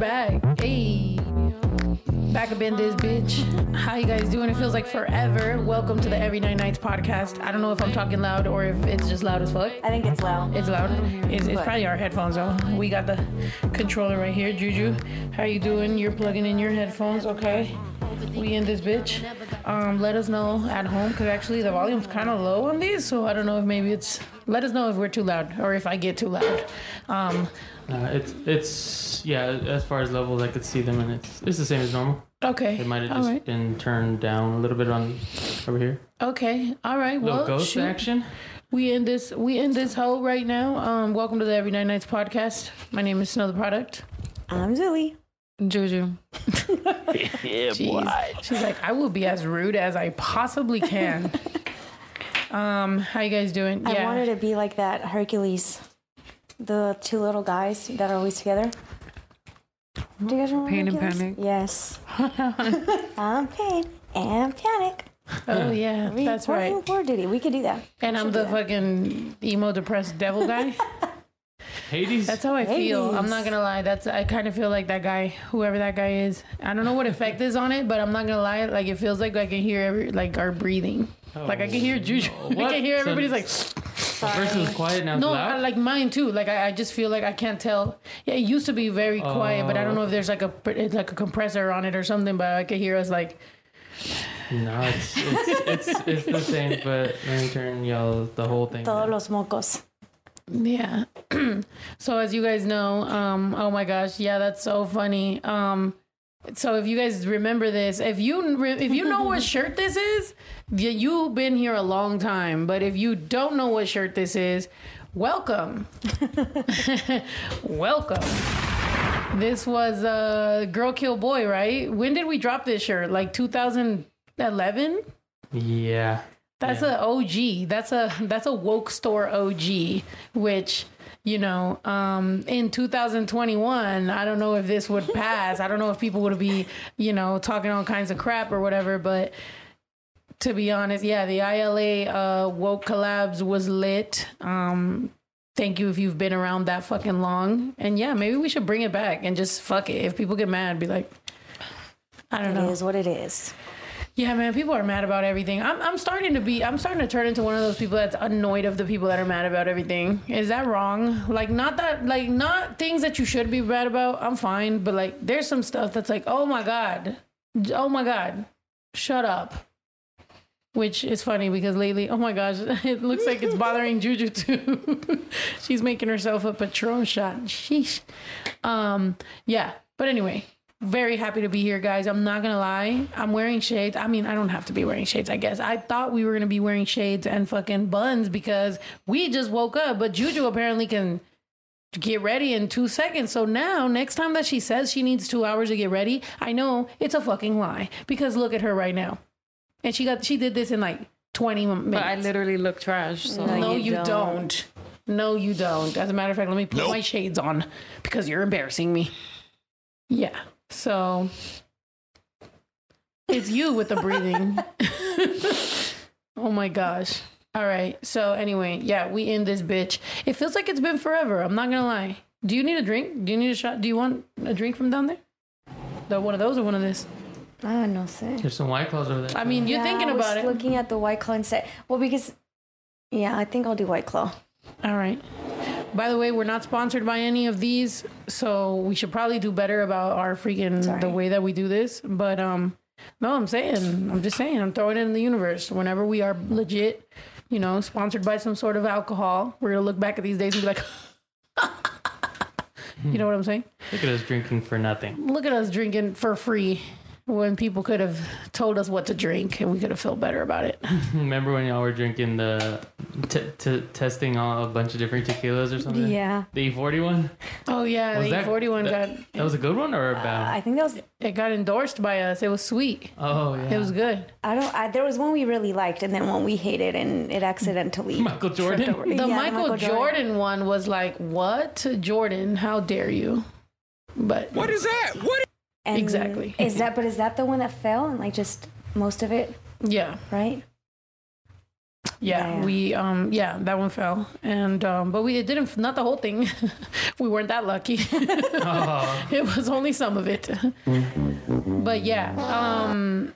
back. Hey. Back up in this bitch. How you guys doing? It feels like forever. Welcome to the Every Night Nights podcast. I don't know if I'm talking loud or if it's just loud as fuck. I think it's loud. It's loud. It's, it's probably our headphones though. We got the controller right here. Juju, how you doing? You're plugging in your headphones, okay? We in this bitch. Um, let us know at home because actually the volume's kind of low on these, so I don't know if maybe it's. Let us know if we're too loud or if I get too loud. Um, Uh, it's it's yeah. As far as levels, I could see them, and it's it's the same as normal. okay. It might have just right. been turned down a little bit on over here. Okay. All right. little Well, ghost shoot. action. We in this we in this hole right now. Um, welcome to the Every Night Nights podcast. My name is Snow Tha Product. I'm Zilly. Juju. yeah, Jeez. She's like, I will be as rude as I possibly can. um, how you guys doing? I wanted to be like that Hercules, the two little guys that are always together. Do you guys remember Pain and Panic? Yes. I'm pain and panic. Oh yeah, We that's working right. for duty. We could do that. And I'm the fucking emo depressed devil guy. Hades. That's how I feel. I'm not gonna lie. That's I kind of feel like that guy, whoever that guy is. I don't know what effect is on it, but I'm not gonna lie. Like it feels like I can hear every like our breathing. Like I can hear Juju. I can hear everybody's like. At first it was quiet, now No, loud. I, like mine too. Like I, I just feel like I can't tell. Yeah, it used to be very quiet, but I don't know if there's like a it's like a compressor on it or something. But I could hear us like no, it's it's, it's it's the same, but let me turn y'all the whole thing. Todos down. los mocos. yeah. so as you guys know, um, oh my gosh, yeah, that's so funny. Um, so if you guys remember this, if you re- if you know what shirt this is, you've been here a long time. But if you don't know what shirt this is, welcome, welcome. This was uh, Girl Kill Boy, right? When did we drop this shirt? Like 2011. Yeah. That's Yeah. a OG. That's a that's a woke store OG, which you know, um, in 2021, I don't know if this would pass. I don't know if people would be, you know, talking all kinds of crap or whatever. But to be honest, yeah, the ILA uh, woke collabs was lit. Um, thank you if you've been around that fucking long. And yeah, maybe we should bring it back and just fuck it. If people get mad, be like, I don't It know. is what it is. Yeah, man, people are mad about everything. I'm, I'm starting to be, I'm starting to turn into one of those people that's annoyed of the people that are mad about everything. Is that wrong? Like, not that, like, not things that you should be mad about. I'm fine, but like, there's some stuff that's like, oh my god, oh my god, shut up. Which is funny because lately, oh my gosh, it looks like it's bothering Juju too. She's making herself a Patron shot. Sheesh. Um, yeah, but anyway, very happy to be here, guys. I'm not gonna lie. I'm wearing shades. I mean, I don't have to be wearing shades, I guess. I thought we were gonna be wearing shades and fucking buns because we just woke up, but Juju apparently can get ready in two seconds. So now, next time that she says she needs two hours to get ready, I know it's a fucking lie because look at her right now, and she got she did this in like 20 minutes. But I literally look trash. So No, No, you you, don't. don't. No, you don't. As a matter of fact, let me put my shades on because you're embarrassing me. Yeah. So it's you with the breathing. oh my gosh. All right. So anyway, yeah, we in this bitch. It feels like it's been forever. I'm not gonna lie. Do you need a drink? Do you need a shot? Do you want a drink from down there? The one of those or one of this? Ah, no sé. There's some white claws over there. I mean, you're Yeah, thinking I was about it. Looking at the white claw and say, well, because yeah, I think I'll do white claw. All right. By the way, we're not sponsored by any of these, so we should probably do better about our freaking Sorry. the way that we do this. But um, no, I'm saying, I'm just saying, I'm throwing it in the universe. Whenever we are legit, you know, sponsored by some sort of alcohol, we're gonna look back at these days and be like, you know what I'm saying? Look at us drinking for nothing. Look at us drinking for free when people could have told us what to drink and we could have felt better about it. Remember when y'all were drinking the t- t- testing all a bunch of different tequilas or something? Yeah. The E40 one. Oh yeah, Was the that- 41 that- got That was a good one or a bad? Uh, I think that was. it got endorsed by us. It was sweet. oh yeah. It was good. I don't. I, there was one we really liked, and then one we hated, and it accidentally. Michael Jordan? tripped over- The Yeah, Michael, Jordan. one was like, "What, Jordan? How dare you?" But What is that? What? And Exactly. Is that? But is that the one that fell and like just most of it? yeah, Right. Yeah, Yeah. we um yeah that one fell and um but we it didn't not the whole thing. we weren't that lucky. Oh, it was only some of it. but yeah, um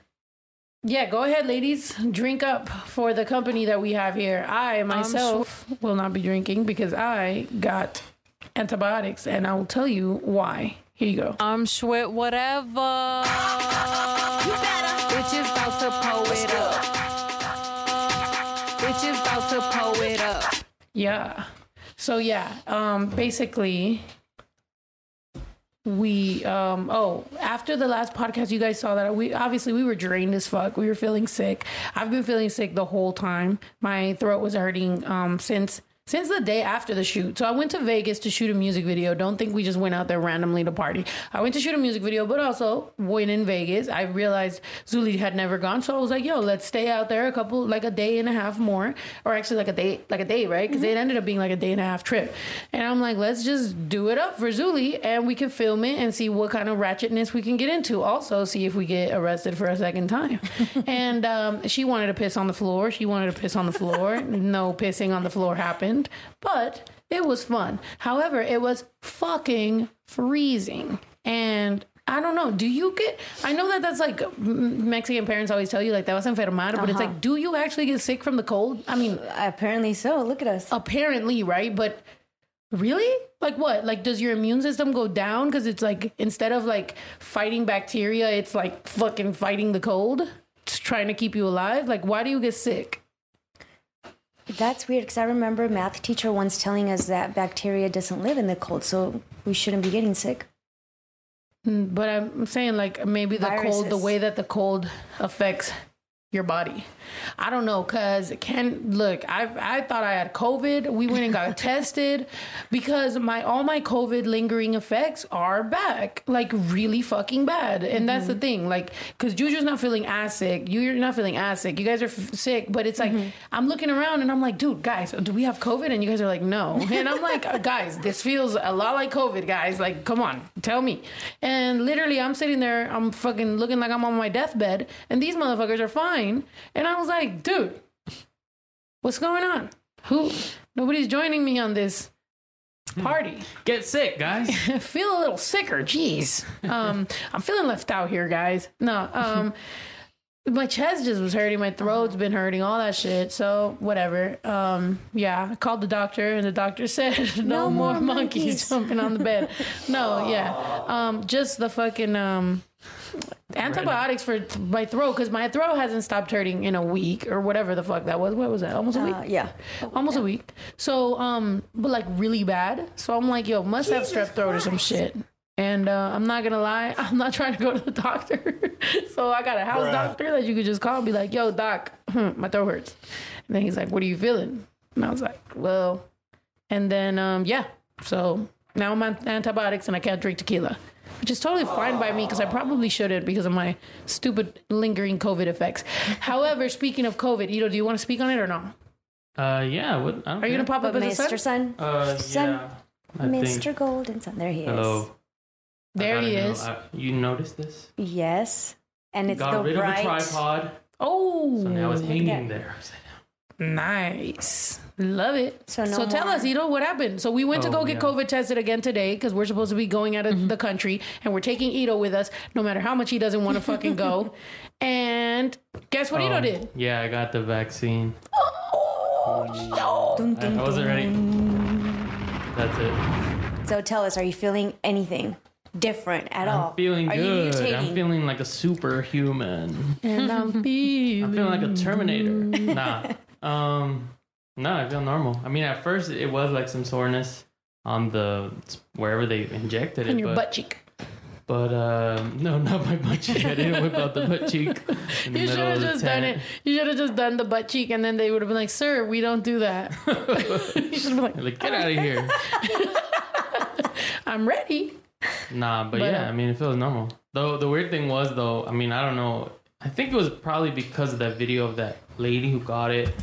yeah, go ahead ladies, drink up for the company that we have here. I myself will not be drinking because I got antibiotics and I will tell you why. Here you go. I'm Schwit whatever. Bitches about to pull it up. Bitches about to pull it up. Yeah. So yeah, um basically we um oh after the last podcast you guys saw that we obviously we were drained as fuck we were feeling sick i've been feeling sick the whole time my throat was hurting um since since the day after the shoot so i went to vegas to shoot a music video. Don't think we just went out there randomly to party. I went to shoot a music video but also when in vegas. I realized zuli had never gone so i was like yo let's stay out there a couple like a day and a half more. Or actually like a day like a day right? Because it ended up being like a day and a half trip. And i'm like let's just do it up for zuli and we can film it and see what kind of ratchetness we can get into. Also see if we get arrested for a second time. And um, she wanted to piss on the floor. She wanted to piss on the floor. No pissing on the floor happened but it was fun however it was fucking freezing and I don't know. Do you get? I know that that's like Mexican parents always tell you like that was enfermar, but it's uh-huh. like, do you actually get sick from the cold? I mean, Apparently so. Look at us. apparently, right? But really, like what? Like, does your immune system go down because it's like instead of like fighting bacteria, it's like fucking fighting the cold, it's trying to keep you alive? Like, why do you get sick? That's weird because I remember a math teacher once telling us that bacteria doesn't live in the cold, so we shouldn't be getting sick. Hmm, but I'm saying like maybe the cold, the way that the cold affects your body. I don't know, cause can look. I I thought I had COVID. We went and got tested because my all my COVID lingering effects are back, like really fucking bad. And that's the thing, like, cause Juju's not feeling as sick. You're not feeling as sick. You guys are f- sick, but it's like I'm looking around and I'm like, dude, guys, do we have COVID? And you guys are like, no. And I'm like, "Uh, guys, this feels a lot like COVID, guys. Like, come on, tell me. And literally, I'm sitting there, I'm fucking looking like I'm on my deathbed, and these motherfuckers are fine. And I was like, dude, what's going on? Who? Nobody's joining me on this party. get sick, guys. Feel a little sicker. Jeez. Um, I'm feeling left out here, guys. No, um, my chest just was hurting. My throat's been hurting. All that shit. So whatever. Um, yeah, I called the doctor, and the doctor said no, No more more monkeys. monkeys. jumping on the bed. No, yeah. Um, just the fucking um. Antibiotics for my throat because my throat hasn't stopped hurting in a week or whatever the fuck that was. What was that? Almost a week Uh, yeah. almost a week. So, um, but like really bad. So I'm like, yo, must have strep throat or some shit. And uh, I'm not gonna lie, I'm not trying to go to the doctor. so I got a house doctor that you could just call and be like, yo, doc, my throat hurts. And then he's like, what are you feeling? And I was like, well, and then um, yeah. So now I'm on antibiotics and I can't drink tequila. Which is totally fine by me because I probably shouldn't because of my stupid lingering COVID effects. However, speaking of COVID, Ito, do you want to speak on it or not? Uh, yeah. What? I don't Are you gonna pop up But as a Mr. son? Sun, Uh, Son- yeah. I Mr. think. Golden Sun, there he is. Hello. There gotta he know, is. I- you noticed this? Yes, and it's Got the rid bright. of the tripod, Oh, so now it's hanging that. there. upside down. nice. Love it. So So, tell more- us, Ito, what happened? So we went to Oh, go get yeah. COVID tested again today because we're supposed to be going out of the country and we're taking Ito with us, no matter how much he doesn't want to fucking go. And guess what Ito Oh, did? Yeah, I got the vaccine. Oh, no. I, I wasn't ready. That's it. So tell us, are you feeling anything different at all? I'm feeling are good. I'm feeling like a superhuman. And I'm feeling. I'm feeling like a Terminator. nah. Um. No, I feel normal. I mean, at first it was like some soreness on the wherever they injected it, on your but butt cheek. but um, no, not my butt cheek. I didn't whip out the butt cheek. in the You should have just done it. You should have just done the butt cheek, and then they would have been like, "Sir, we don't do that." you should have been like, Like, get out of here. "I'm ready." Nah, but, But, yeah, uh, I mean, it feels normal. Though the weird thing was, though, I mean, I don't know. I think it was probably because of that video of that lady who got it,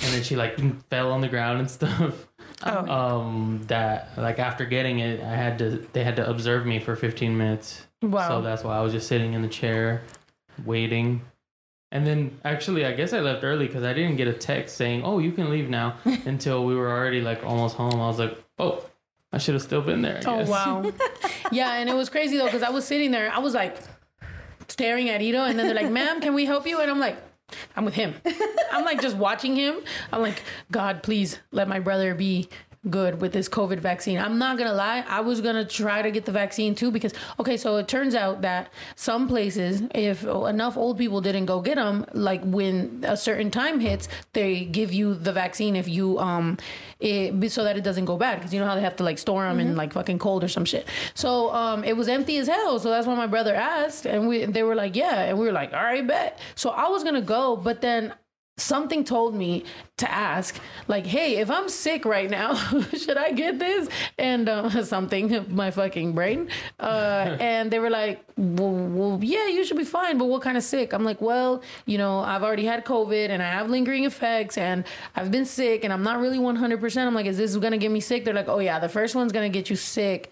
and then she like fell on the ground and stuff. Oh. Um, that like after getting it, I had to. They had to observe me for 15 minutes. Wow. So that's why I was just sitting in the chair, waiting. And then actually, I guess I left early because I didn't get a text saying, "Oh, you can leave now," until we were already like almost home. I was like, "Oh, I should have still been there." Oh wow. yeah, and it was crazy though because I was sitting there. I was like staring at Ito, and then they're like, "Ma'am, can we help you?" And I'm like. I'm with him. I'm like just watching him. I'm like, God, please let my brother be good with this COVID vaccine. I'm not gonna lie, I was gonna try to get the vaccine too because okay, so it turns out that some places, if enough old people didn't go get them, like when a certain time hits, they give you the vaccine if you um, it, so that it doesn't go bad because you know how they have to like store them in like fucking cold or some shit. So um, it was empty as hell. So that's why my brother asked, and we they were like, yeah, and we were like, all right, bet. So I was gonna go, but then something told me to ask like hey if i'm sick right now should i get this? And uh, something my fucking brain. Uh, and they were like well, well yeah you should be fine but what kind of sick? I'm like well you know i've already had covid and i have lingering effects and i've been sick and i'm not really 100% i'm like is this gonna get me sick? They're like oh yeah the first one's gonna get you sick.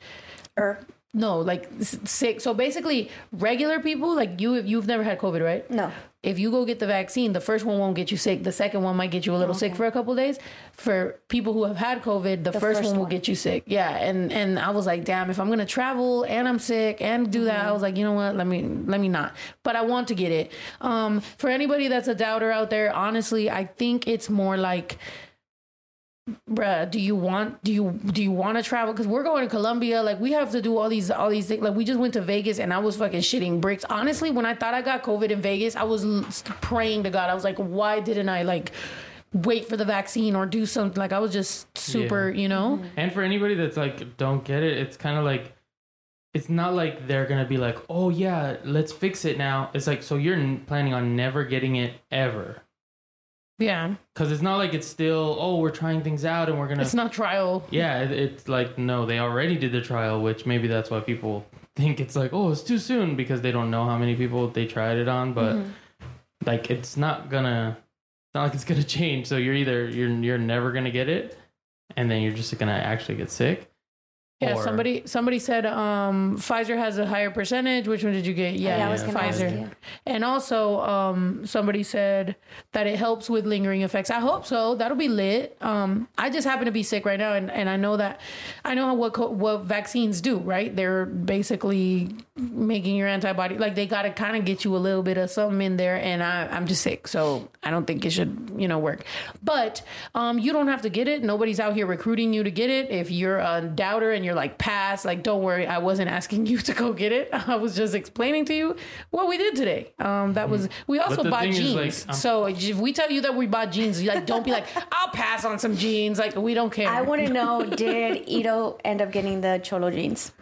Or no like sick. So basically regular people like you you've never had covid right? No. If you go get the vaccine, the first one won't get you sick. The second one might get you a little sick for a couple days. For people who have had COVID, the, first, first one will one. get you sick. Yeah, and and I was like, damn, if I'm gonna travel and I'm sick and do that, I was like, you know what? Let me let me not. But I want to get it. Um, for anybody that's a doubter out there, honestly, I think it's more like bruh do you want do you do you want to travel because we're going to colombia like we have to do all these all these things like we just went to vegas and i was fucking shitting bricks honestly when i thought i got covid in vegas i was praying to god i was like why didn't i like wait for the vaccine or do something like i was just super Yeah. you know mm-hmm. And for anybody that's like don't get it, it's kind of like it's not like they're gonna be like, "Oh yeah, let's fix it now." It's like so you're planning on never getting it ever. Yeah Because it's not like it's still, oh, we're trying things out and we're gonna it's not trial Yeah, it, it's like no, they already did the trial, which maybe that's why people think it's like, oh, it's too soon because they don't know how many people they tried it on. But mm-hmm. like, it's not gonna, not like it's gonna change. So you're either you're you're never gonna get it, and then you're just gonna actually get sick. Yeah or- somebody somebody said um pfizer has a higher percentage which one did you get yeah, Yeah, I was gonna pfizer ask you. And also, um, somebody said that it helps with lingering effects. I hope so. That'll be lit. Um, I just happen to be sick right now, and, and I know that I know how what co- what vaccines do. Right? They're basically making your antibody like they got to kind of get you a little bit of something in there. And I, I'm just sick, so I don't think it should you know work. But um, you don't have to get it. Nobody's out here recruiting you to get it. If you're a doubter and you're like pass, like don't worry. I wasn't asking you to go get it. I was just explaining to you what we did today. Um, that was we also bought jeans. like, so if we tell you that we bought jeans, you like don't be like I'll pass on some jeans. Like we don't care. I want to know did Ito end up getting the cholo jeans?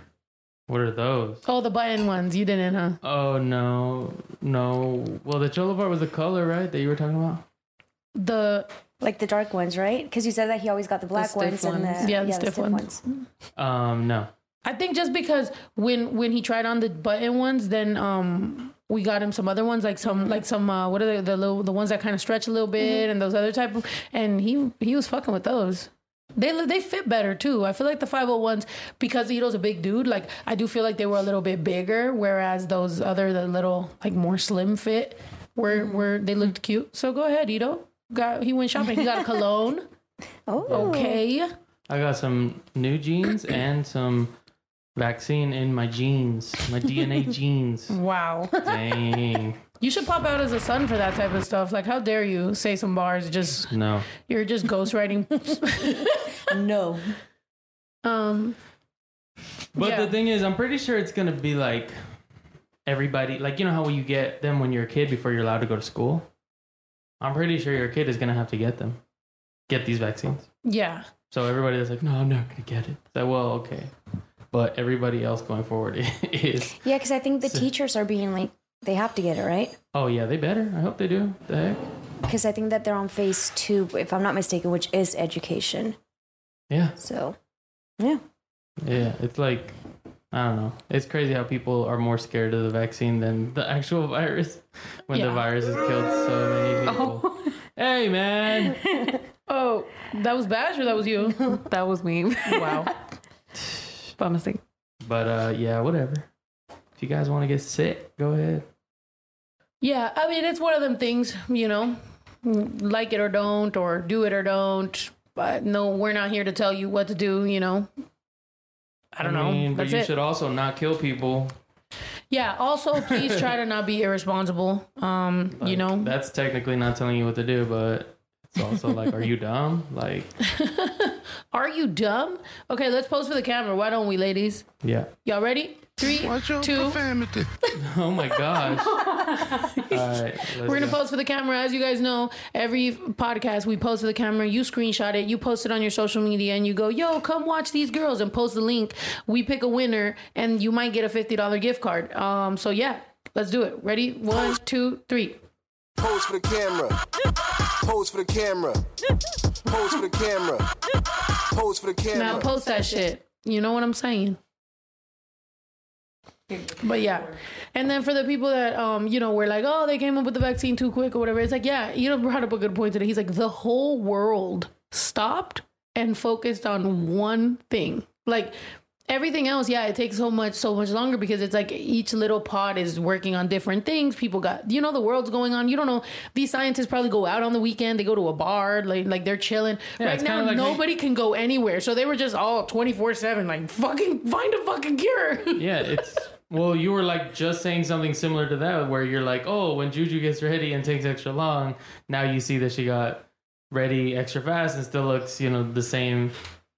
What are those? oh the button ones you didn't, huh? Oh no, no. Well, the cholo part was the color, right? That you were talking about. The Like the dark ones, right? Because you said that he always got the black stiff ones, and ones. the Yeah, the stiff ones. Um, no. I think just because when when he tried on the button ones, then um we got him some other ones like some like some uh, what are the the little the ones that kind of stretch a little bit and those other type of and he he was fucking with those. They they fit better too. I feel like the 501s because Ito's a big dude. Like I do feel like they were a little bit bigger, whereas those other the little like more slim fit were were they looked cute. So go ahead, Ito. Got he went shopping. He got a cologne. Oh, Okay. I got some new jeans and some vaccine in my jeans, my DNA jeans. Wow. Dang. You should pop out as a son for that type of stuff. Like, how dare you say some bars? Just No. you're just ghostwriting. no. um, But Yeah. the thing is, I'm pretty sure it's gonna be like everybody, like you know how you get them when you're a kid before you're allowed to go to school. I'm pretty sure your kid is gonna have to get them, get these vaccines. yeah, So everybody that's like, no, I'm not gonna get it. So well, okay, but everybody else going forward is. Yeah, because I think the So- teachers are being like they have to get it right. Oh yeah, they better. I hope they do. The heck. Because I think that they're on phase two, if I'm not mistaken, which is education. Yeah, So, yeah. yeah. It's like. I don't know. It's crazy how people are more scared of the vaccine than the actual virus when the virus has killed so many people. Hey, man. Oh, that was Bash or that was you? That was me. wow. By mistake. But uh, yeah, whatever. If you guys want to get sick, go ahead. Yeah, I mean, it's one of them things, you know, like it or don't, or do it or don't. But no, we're not here to tell you what to do, you know. I don't mean, know. but That's you it. should also not kill people. Yeah. Also, please try to not be irresponsible. Um, you know, that's technically not telling you what to do, but it's also like, are you dumb? Like, are you dumb? Okay, let's pose for the camera. Why don't we, ladies? yeah. Y'all ready? Three, Watch your two. profanity. Oh my gosh. All right, let's We're gonna go. post for the camera. As you guys know, every podcast we post for the camera. You screenshot it, you post it on your social media, and you go, "Yo, come watch these girls," and post the link. We pick a winner, and you might get a fifty dollar gift card. Um, so yeah, let's do it. Ready? One, two, three. Pose for the camera. Pose for the camera. Pose for the camera. Pose for the camera. Now post that shit. You know what I'm saying? But yeah, and then for the people that um you know were like, oh, they came up with the vaccine too quick or whatever. It's like, yeah, you know, brought up a good point today. He's like, the whole world stopped and focused on one thing, like. Everything else, yeah, it takes so much, so much longer because it's like each little pod is working on different things. People got, you know, the world's going on. You don't know. These scientists probably go out on the weekend. They go to a bar, like, like they're chilling. Yeah, right now, like- nobody can go anywhere. So they were just all 24 7, like, fucking find a fucking cure. Yeah, it's well, you were like just saying something similar to that, where you're like, oh, when Juju gets ready and takes extra long, now you see that she got ready extra fast and still looks, you know, the same,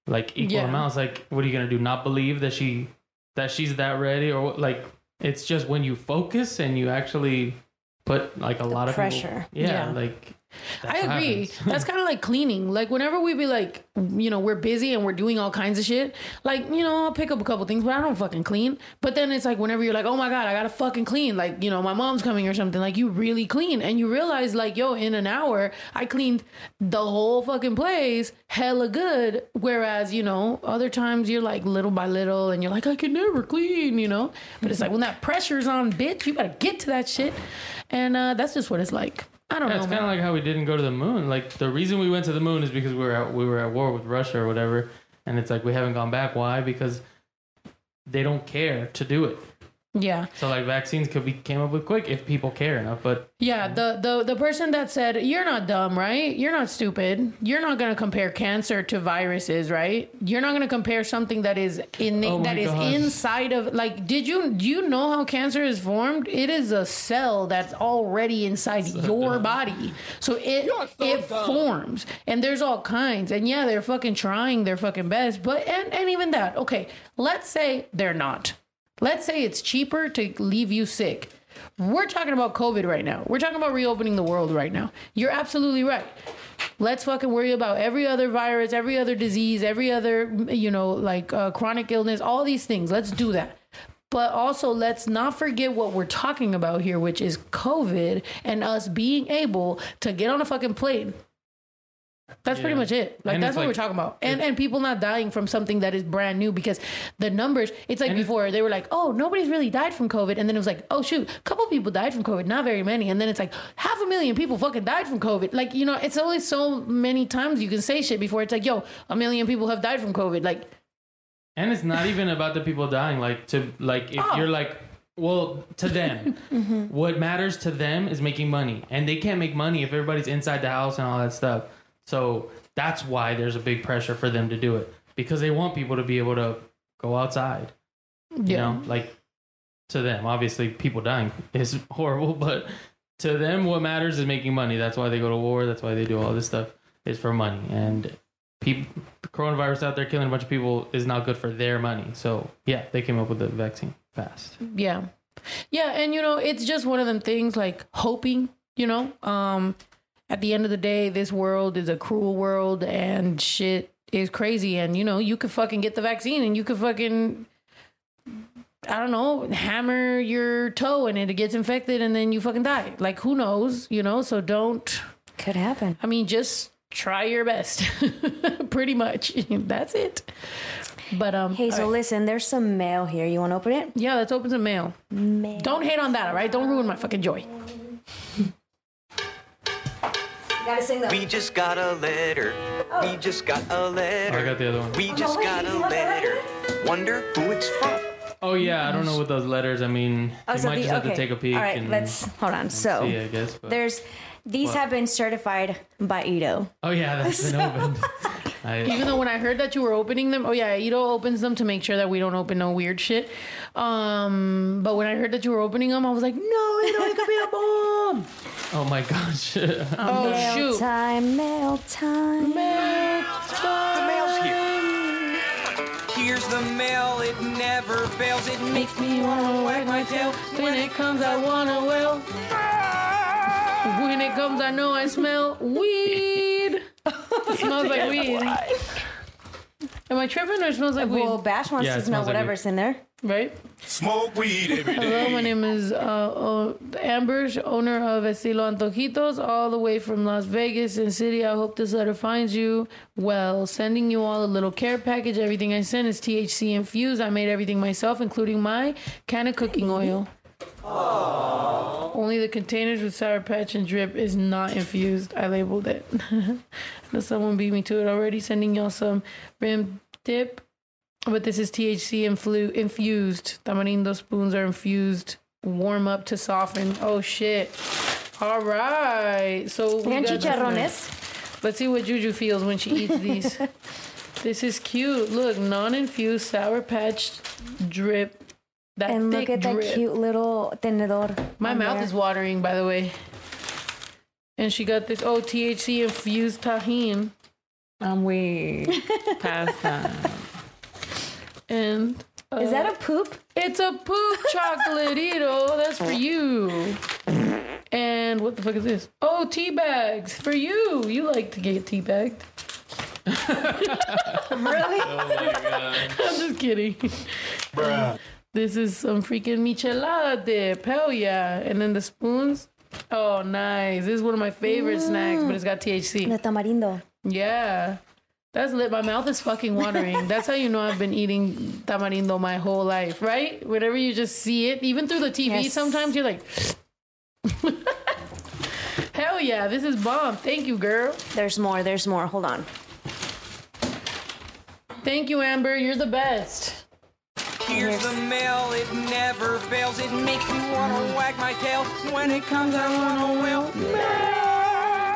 like equal Yeah. amounts. Like, what are you gonna do? Not believe that she that she's that ready, or like it's just when you focus and you actually put like a lot of pressure. yeah, Yeah. like that's I agree. That's kind of like cleaning. Like whenever we be like, you know, we're busy and we're doing all kinds of shit. Like, you know, I'll pick up a couple things, but I don't fucking clean. But then it's like whenever you're like, oh my god, I gotta fucking clean. Like, you know, my mom's coming or something. Like, you really clean, and you realize like, yo, in an hour, I cleaned the whole fucking place, hella good. Whereas, you know, other times you're like little by little, and you're like, I can never clean, you know. But it's like when that pressure's on, bitch, you gotta get to that shit, and uh, that's just what it's like. I don't Yeah, know. it's kind of like how we didn't go to the moon. Like the reason we went to the moon is because we were at, we were at war with Russia or whatever, and it's like we haven't gone back. Why? Because they don't care to do it. Yeah. So like vaccines could be came up with quick if people care enough. But Yeah, the, the the person that said you're not dumb, right? You're not stupid. You're not gonna compare cancer to viruses, right? You're not gonna compare something that is in Oh my that is gosh. inside of like. Did you do you know how cancer is formed? It is a cell that's already inside your body, so it it forms, and there's all kinds. And yeah, they're fucking trying their fucking best, but and and even that, okay, let's say they're not. Let's say it's cheaper to leave you sick. We're talking about COVID right now. We're talking about reopening the world right now. You're absolutely right. Let's fucking worry about every other virus, every other disease, every other, you know, like uh, chronic illness, all these things. Let's do that. But also, let's not forget what we're talking about here, which is COVID and us being able to get on a fucking plane. That's pretty much it. Like And that's what like- we're talking about. And and people not dying from something that is brand new because the numbers. It's like before they were like, oh, nobody's really died from COVID, and then it was like, oh shoot, a couple people died from COVID, not very many, and then it's like half a million people fucking died from COVID. Like you know, it's only so many times you can say shit before it's like, yo, a million people have died from COVID. Like and it's not even about the people dying. Like to like if Oh. you're like. Well, to them, mm-hmm. what matters to them is making money, and they can't make money if everybody's inside the house and all that stuff. So that's why there's a big pressure for them to do it because they want people to be able to go outside. you yeah, know like to them. Obviously people dying is horrible but to them what matters is making money. That's why they go to war. That's why they do all this stuff is for money. And people the coronavirus out there killing a bunch of people is not good for their money. So yeah they came up with the vaccine fast. Yeah. Yeah, and you know, it's just one of them things like hoping, you know, um at the end of the day this world is a cruel world and shit is crazy and you know, you could fucking get the vaccine and you could fucking I don't know, hammer your toe and it gets infected and then you fucking die. Like who knows, you know? So don't Could happen. I mean, just try your best. Pretty much. That's it. But um Hey, so all right. listen, there's some mail here. You want to open it? yeah, let's open some mail. Mail. Don't hate on that, all right? Don't ruin my fucking joy. You gotta sing the. We just got a letter. Oh. We just got a oh, i letter. got the other one We oh, just wait, got a want letter. Wonder who it's from. Oh yeah, I don't know what those letters. I mean, Oh, you so might the- just have to take a peek. All right, and, let's hold on. So see, I guess. But. there's these What? have been certified by Ito. Oh yeah, that's been opened. I, Even though when I heard that you were opening them, oh yeah, Ito opens them to make sure that we don't open no weird shit. Um, but when I heard that you were opening them, I was like, no, Ito, it could be a bomb. oh my gosh. Oh mail shoot. time, mail time. The mail's here. Here's the mail, it never fails. It makes me wanna wag my tail. When it comes, I wanna well. When it comes, I know I smell weed. It smells like weed. Am I tripping or it smells like weed? Well, Bash wants Yeah, to it smell smells like whatever's in there. Right? Smoke weed every Hello, my name is uh, uh, Amber, owner of Estilo Antojitos, all the way from Las Vegas and City. I hope this letter finds you well. Sending you all a little care package. Everything I sent is THC infused. I made everything myself, including my can of cooking oil. Only the containers with Sour Patch and Drip is not infused. I labeled it. Someone beat me to it already. Sending y'all some rim dip. But this is THC influ- infused. Tamarindo spoons are infused. Warm up to soften. Oh shit. All right. So we And chicharrones. Let's see what Juju feels when she eats these. this is cute. Look, non-infused sour patch drip. That And look at that cute little tenedor. My mouth there. is watering, by the way. And she got this oh THC infused Tajín I'm way past that. and uh, Is that a poop? It's a poop chocolatito. That's for you. And what the fuck is this? Oh, tea bags for you. You like to get tea bagged. Really? Oh my god. I'm just kidding. Bruh. This is some freaking michelada dip. Hell yeah. And then the spoons. Oh, nice. This is one of my favorite mm. snacks, but it's got THC. The tamarindo. Yeah. That's lit. My mouth is fucking watering. That's how you know I've been eating tamarindo my whole life, right? Whenever you just see it, even through the TV, Yes. sometimes you're like, hell yeah, this is bomb. Thank you, girl. There's more. There's more. Hold on. Thank you, Amber. You're the best. Here's the mail, it never fails. It makes me wanna wag my tail. When it comes, I wanna well.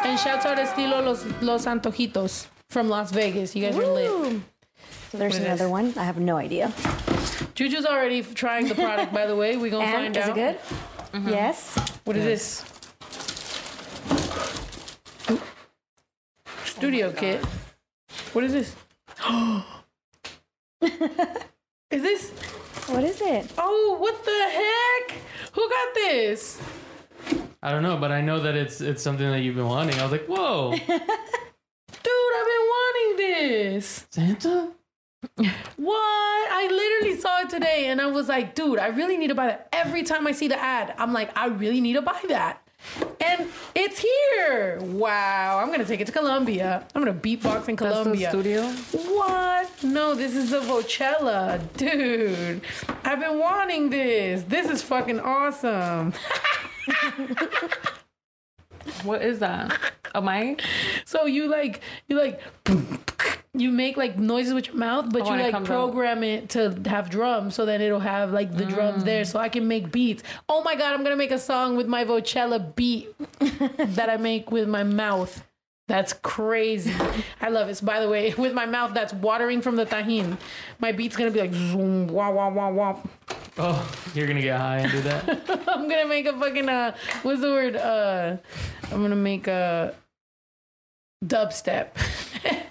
And shouts out Estilo Los, Los Antojitos from Las Vegas. You guys are lit. So there's What is another this? one. I have no idea. Juju's already f- trying the product, by the way. We're going to And find is out. it good? Mm-hmm. Yes. What is this? Studio oh kit. What is this? is this? What is it? Oh, what the heck? Who got this? I don't know, but I know that it's it's something that you've been wanting. I was like, whoa, Dude, I've been wanting this. Santa? What? I literally saw it today and I was like, dude, I really need to buy that. Every time I see the ad, I'm like, I really need to buy that. And it's here. Wow. I'm going to take it to Colombia. I'm going to beatbox in Colombia. studio. What? No, this is the Vochlea. Dude, I've been wanting this. This is fucking awesome. What is that? A mic? So you like, you like, you make like noises with your mouth, but Oh, you it like program it to have drums so that it'll have like the drums there Mm. so I can make beats. Oh my God, I'm gonna make a song with my Vochlea beat that I make with my mouth. That's crazy. I love it. So by the way, with my mouth that's watering from the Tajín, my beat's gonna be like zoom, wah, wah, wah, wah. Oh, you're gonna get high and do that? I'm gonna make a fucking uh what's the word? Uh I'm gonna make a dubstep.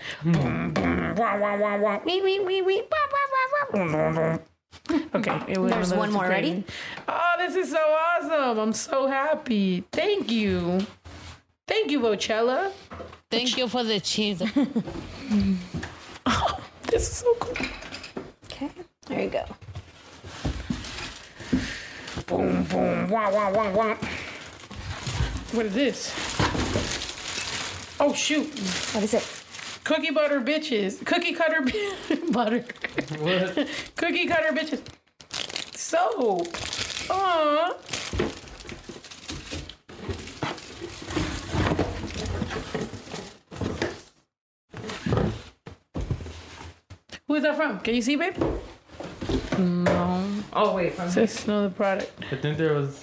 Okay, it was There's one more. Ready? Oh, this is so awesome. I'm so happy. Thank you. Thank you, Vochlea. Thank you for the cheese. Oh, this is so cool. Okay. There you go. Boom, boom, wah, wah, wah, wah. What is this? Oh shoot. What is it? Cookie butter bitches. Cookie cutter bi- butter. what? Cookie cutter bitches. So, Aw. Who is that from? Can you see, babe? No. Oh wait. From Snow the product. I think there was.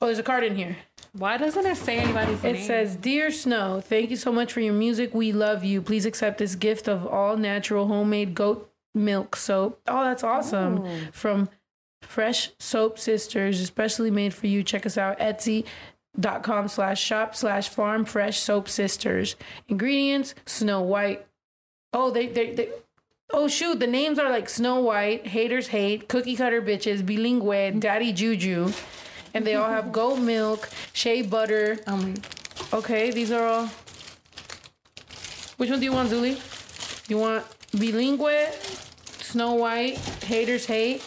Oh, there's a card in here. Why doesn't it say anybody's It name? It says, Dear Snow, thank you so much for your music. We love you. Please accept this gift of all natural homemade goat milk soap. Oh, that's awesome. Oh. From Fresh Soap Sisters, especially made for you. Check us out, Etsy.com slash shop slash farm fresh soap sisters. Ingredients, Snow White. Oh, they, they, they, oh shoot, the names are like Snow White, Haters Hate, Cookie Cutter Bitches, Bilingue, Daddy Juju. And they all have goat milk, shea butter, Um, Okay, these are all. Which one do you want, Zuli? You want bilingue, Snow White, Haters Hate,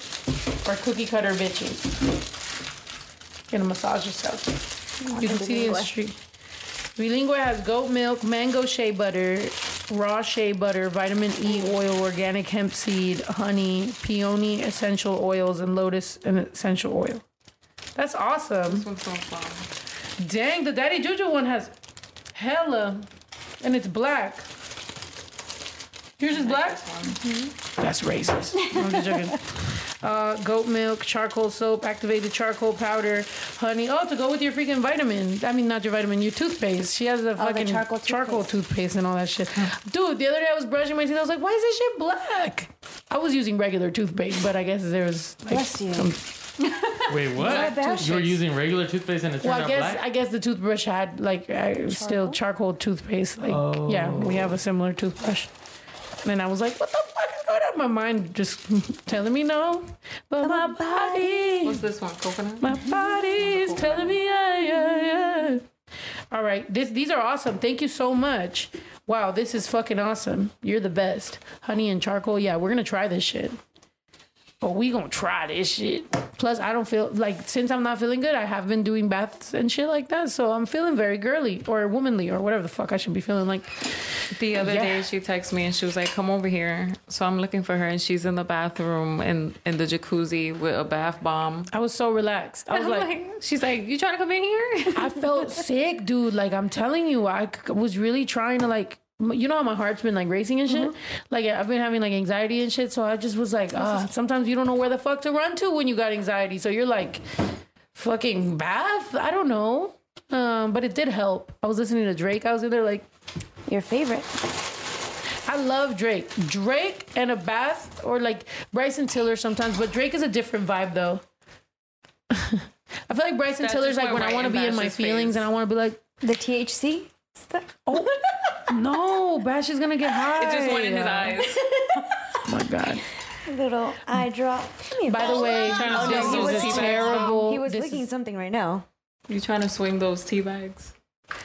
or Cookie Cutter Bitches? Gonna massage yourself. You can see the street. Bilingue has goat milk, mango shea butter, raw shea butter, vitamin E oil, organic hemp seed, honey, peony essential oils, and lotus and essential oil. That's awesome. this one's so fun. Dang, the Daddy Juju one has hella, and it's black. Yours is black? That's racist. I'm just joking. Uh, goat milk, charcoal soap, activated charcoal powder, honey. Oh, to go with your freaking vitamin. I mean, not your vitamin, your toothpaste. She has the fucking charcoal charcoal toothpaste and all that shit. Dude, the other day I was brushing my teeth. I was like, why is this shit black? I was using regular toothpaste, but I guess there was like Bless you. some Wait, what? bad? You were using regular toothpaste and it turned Well, I out guess black? I guess the toothbrush had like uh, still charcoal toothpaste. Like yeah, we have a similar toothbrush. And then I was like, what the fuck is going on? My mind just telling me no, but my body, What's this one? Coconut? my body is telling me yeah, yeah, yeah. All right, this these are awesome. Thank you so much. Wow, this is fucking awesome. You're the best. Honey and charcoal. Yeah, we're gonna try this shit. Oh, we gonna try this shit. Plus, I don't feel like since I'm not feeling good, I have been doing baths and shit like that, so I'm feeling very girly or womanly or whatever the fuck I should be feeling like. The other Yeah. day she texted me and she was like, "Come over here." So I'm looking for her and she's in the bathroom in in the jacuzzi with a bath bomb. I was so relaxed. I was like, like, she's like, "You trying to come in here?" I felt sick, dude. Like I'm telling you, I was really trying to like, you know how my heart's been like racing and shit. Like I've been having like anxiety and shit. So I just was like, ah. Sometimes you don't know where the fuck to run to when you got anxiety. So you're like, fucking bath. I don't know. Um, but it did help. I was listening to Drake. I was in there like, Your favorite. I love Drake. Drake and a bath, or like Bryson Tiller sometimes, but Drake is a different vibe though. I feel like Bryson That Tiller's like when I want to be in my feelings face. and I want to be like, The THC stuff. Oh no, Bash is gonna get high. It just went in his eyes. Oh my god. Little eye drop. Give me a By the way, Trying to this swing is tea terrible. he was this licking is- something right now. You trying to swing those tea bags?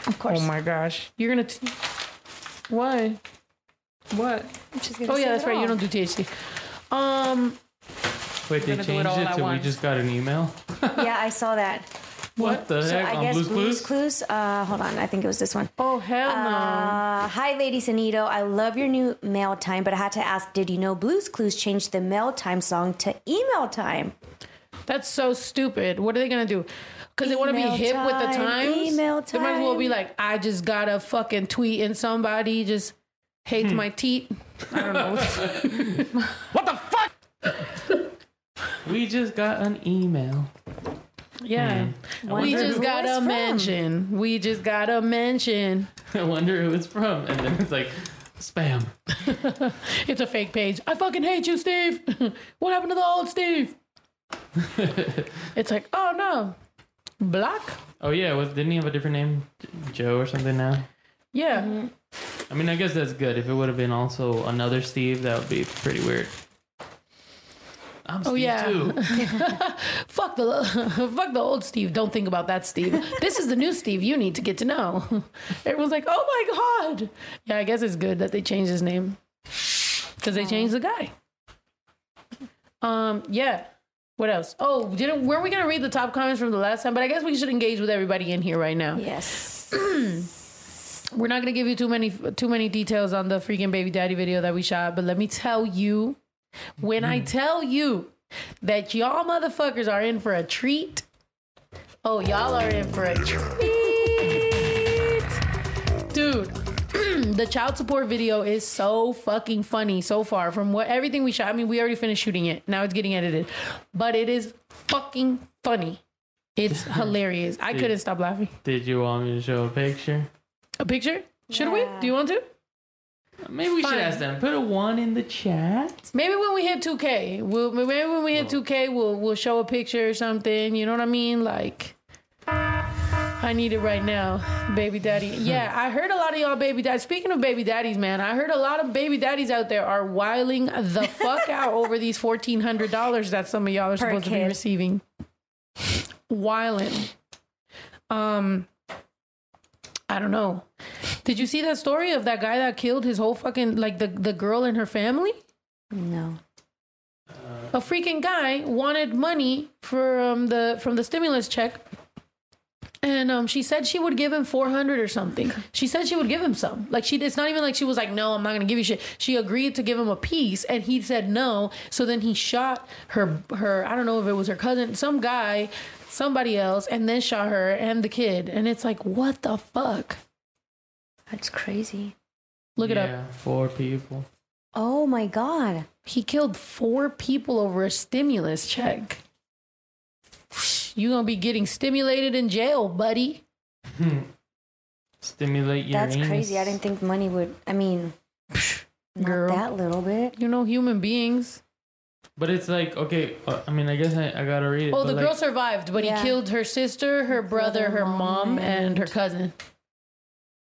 Of course. oh my gosh, you're gonna. T- Why? What? Just Oh yeah, that's it right. You don't do THC. Um, Wait, they gonna do it changed it at to we just got an email? Yeah, I saw that. What the So heck? I On guess Blue's Blue's Clues? Clues. Uh, hold on, I think it was this one. oh hell no. Uh, hi, Lady Sanito. I love your new mail time, but I had to ask, did you know Blues Clues changed the mail time song to email time? That's so stupid. What are they gonna do? Because they want to be Email hip with the time, times. email They might as well be like, I just got a fucking tweet and somebody just hates Hmm. my teat. I don't know. what the fuck? We just got an email. Yeah. We just got it's a from. mention. We just got a mention. I wonder who it's from. And then it's like, spam. It's a fake page. I fucking hate you, Steve. what happened to the old Steve? it's like, oh no. Block? Oh, yeah. Was, didn't he have a different name? Joe or something now? Yeah. Mm-hmm. I mean, I guess that's good. If it would have been also another Steve, that would be pretty weird. I'm Steve Oh, yeah. too. Fuck the fuck the old Steve. Don't think about that Steve. This is the new Steve you need to get to know. Everyone's like, "Oh my god." Yeah, I guess it's good that they changed his name cuz they changed the guy. Um, yeah. What else? Oh, didn't were we going to read the top comments from the last time? But I guess we should engage with everybody in here right now. Yes. We're not going to give you too many too many details on the freaking baby daddy video that we shot, but let me tell you when I mm. tell you that y'all motherfuckers are in for a treat. Oh, y'all are in for a treat. Dude, the child support video is so fucking funny so far from what everything we shot. I mean, we already finished shooting it. Now it's getting edited. But it is fucking funny. It's hilarious. I couldn't stop laughing. Did you want me to show a picture? A picture? Should we? Do you want to? Maybe we Fine. should ask them. Put a one in the chat. Maybe when we hit 2K, we'll maybe when we hit 2K, we'll we'll show a picture or something. You know what I mean? Like, I need it right now, baby daddy. Yeah, I heard a lot of y'all baby daddies. Speaking of baby daddies, man, I heard a lot of baby daddies out there are wiling the fuck out over these fourteen hundred dollars that some of y'all are Per supposed to be receiving. Wiling. Um, I don't know. Did you see that story of that guy that killed his whole fucking like the the girl and her family? No. a freaking guy wanted money for um, the from the stimulus check and um, she said she would give him 400 or something she said she would give him some like she it's not even like she was like no i'm not gonna give you shit she agreed to give him a piece and he said no so then he shot her her i don't know if it was her cousin some guy somebody else and then shot her and the kid and it's like what the fuck That's crazy. look it up four people. Oh my god. He killed four people over a stimulus check. You gonna be getting stimulated in jail, buddy. Stimulate your That's anus. crazy. I didn't think money would I mean not Girl. that little bit. You know, human beings. But it's like okay. Uh, I mean, I guess I, I gotta read it. Oh, but the like, girl survived, but Yeah. he killed her sister, her brother, her mom, and her cousin.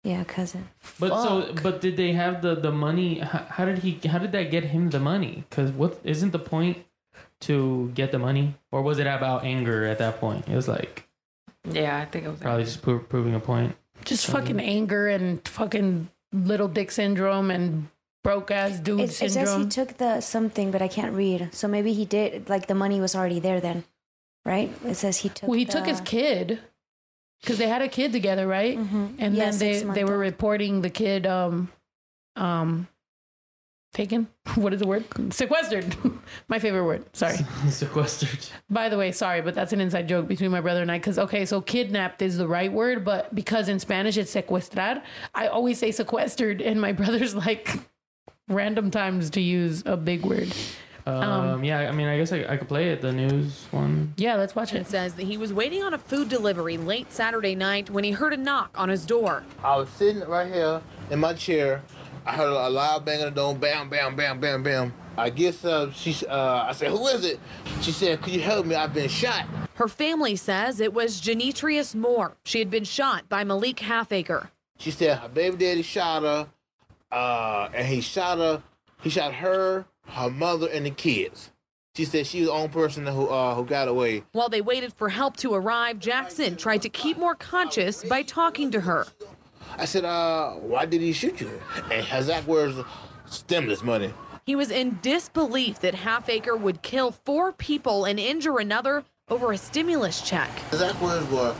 Yeah, cousin. But so, Fuck. but did they have the the money? How, how did he? How did that get him the money? Because what isn't the point to get the money, or was it about anger at that point? It was like Yeah, I think it was. probably just pro- proving a point. Just fucking anger and fucking little dick syndrome and broke ass dude It, it says he took the something, but I can't read. So maybe he did. Like the money was already there then, right? It says he took. well, he the, took his kid because they had a kid together, right? Mhm. And Yeah, then they they were reporting the kid um um taken. What is the word? Sequestered. My favorite word. Sorry. Sequestered. By the way, sorry, but that's an inside joke between my brother and I. Because okay, so kidnapped is the right word, but because in Spanish it's secuestrar, I always say sequestered, and my brother's like random times to use a big word. Um, yeah, I mean, I guess I, I could play it. The news one. Yeah, let's watch It it. says that he was waiting on a food delivery late Saturday night when he heard a knock on his door. I was sitting right here in my chair. I heard a loud bang on the door, bam, bam, bam, bam, bam. I guess uh, she, uh, I said, who is it? She said, could you help me? I've been shot. Her family says it was Genetrius Moore. She had been shot by Malik Halfacre. She said her baby daddy shot her, uh, and he shot her. He shot her, her mother, and the kids. She said she was the only person who uh, who got away. While they waited for help to arrive, Jackson tried to keep Moore conscious by talking to her. I said, uh, why did he shoot you? And her exact words, stimulus money. He was in disbelief that Halfacre would kill four people and injure another over a stimulus check. Exact words were,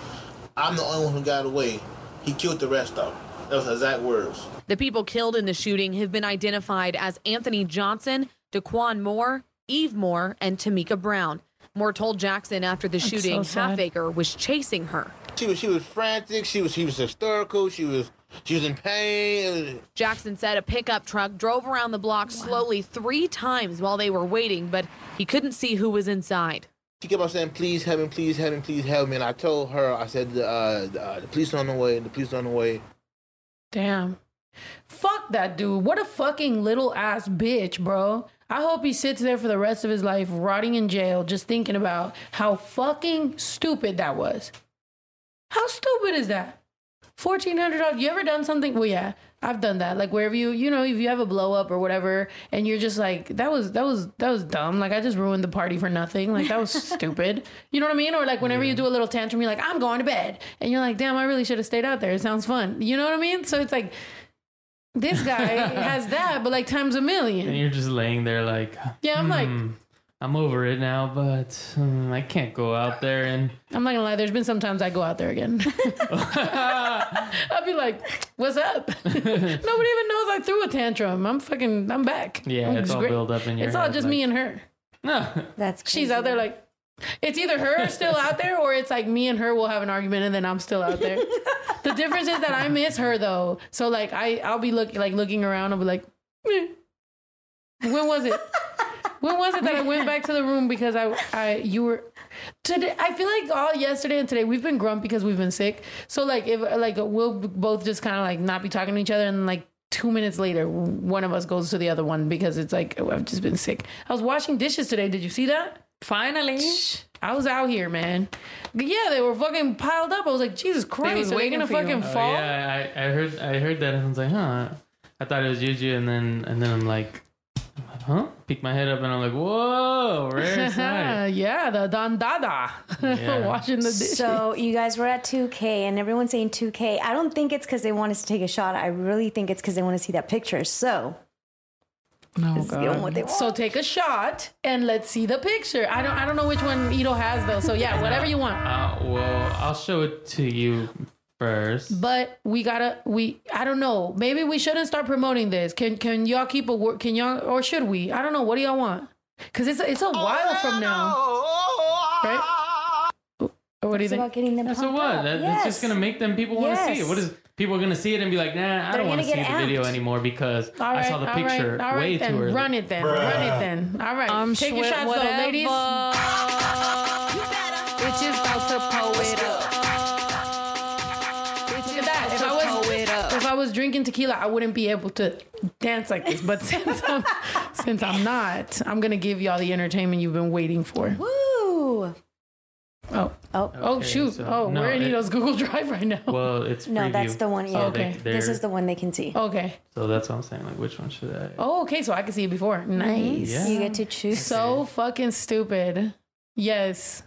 I'm the only one who got away. He killed the rest of them. That was her exact words. The people killed in the shooting have been identified as Anthony Johnson, Daquan Moore, Eve Moore, and Tamika Brown. Moore told Jackson after the shooting so sad. Halfacre was chasing her. She was she was frantic. She was she was hysterical. She was she was in pain. Jackson said a pickup truck drove around the block slowly three times while they were waiting, but he couldn't see who was inside. She kept on saying, "Please help me, please help me, please help me." And I told her, I said, uh, uh, "The police are on the way. The police are on the way." Damn. Fuck that dude. What a fucking little ass bitch, bro. I hope he sits there for the rest of his life rotting in jail just thinking about how fucking stupid that was. How stupid is that? Fourteen hundred dollars. You ever done something? Well, yeah, I've done that. Like wherever you, you know, if you have a blow up or whatever, and you're just like, that was that was that was dumb. Like I just ruined the party for nothing. Like that was stupid. You know what I mean? Or like whenever you do a little tantrum, you're like, I'm going to bed, and you're like, damn, I really should have stayed out there. It sounds fun. You know what I mean? So it's like. This guy has that, but like times a million. And you're just laying there like, Yeah, I'm like, "Hmm, I'm over it now, but hmm, I can't go out there and I'm not gonna lie. There's been some times I go out there again. I'll be like, "What's up?" Nobody even knows I threw a tantrum. I'm fucking. I'm back. yeah, I'm it's all great. built up in your It's all just like, me and her. No, That's She's out there like, It's either her still out there or it's like me and her will have an argument and then I'm still out there. the difference is that I miss her though. So like I I'll be look like looking around. I'll be like, "Meh." when was it? When was it that I went back to the room because I I you were today? I feel like all yesterday and today we've been grumpy because we've been sick. So like if like we'll both just kind of like not be talking to each other and like. Two minutes later, one of us goes to the other one because it's like oh, I've just been sick. I was washing dishes today. Did you see that? Finally. I was out here, man. Yeah, they were fucking piled up. I was like, Jesus Christ, they are they waiting gonna for you. fucking Oh, fall? yeah, I, I heard I heard that and I was like, huh. I thought it was Juju, and then and then I'm like, huh? Peek my head up and I'm like, whoa, rare sight. yeah, the Don Dada Yeah. washing the dishes. So you guys were at 2K and everyone's saying 2K. I don't think it's because they want us to take a shot. I really think it's because they want to see that picture. So Oh let's give them what they want. So take a shot and let's see the picture. I don't I don't know which one Ito has though. So yeah, whatever you want. Uh, well, I'll show it to you first. But we gotta we I don't know. Maybe we shouldn't start promoting this. Can can y'all keep a work? Can y'all or should we? I don't know. What do y'all want? Because it's it's a oh, while from now, right? Or what do you It's think? about getting them Yeah, so pumped what? up. That, yes. It's just gonna make them people want to see it. What is people are gonna see it and be like, nah, I They're don't want to see get the video anymore because All I saw the picture all right way then. too early. Run it then. Run it then. All right. I'm Take your sweat shots though, whatever. ladies. Bitches about to pull it up. Was if I was drinking tequila, I wouldn't be able to dance like this. But since I'm since I'm not, I'm gonna give y'all the entertainment you've been waiting for. Woo! Oh. Oh. Oh shoot. so- oh, no, we're in it- Ito's Google Drive right now. Well, it's No, that's the one. Oh, yeah. they- Okay. they're- This is the one they can see. Okay. So that's what I'm saying. Like, which one should I? Oh, okay. So I can see it before. Nice. Yeah. You get to choose. So fucking stupid. Yes.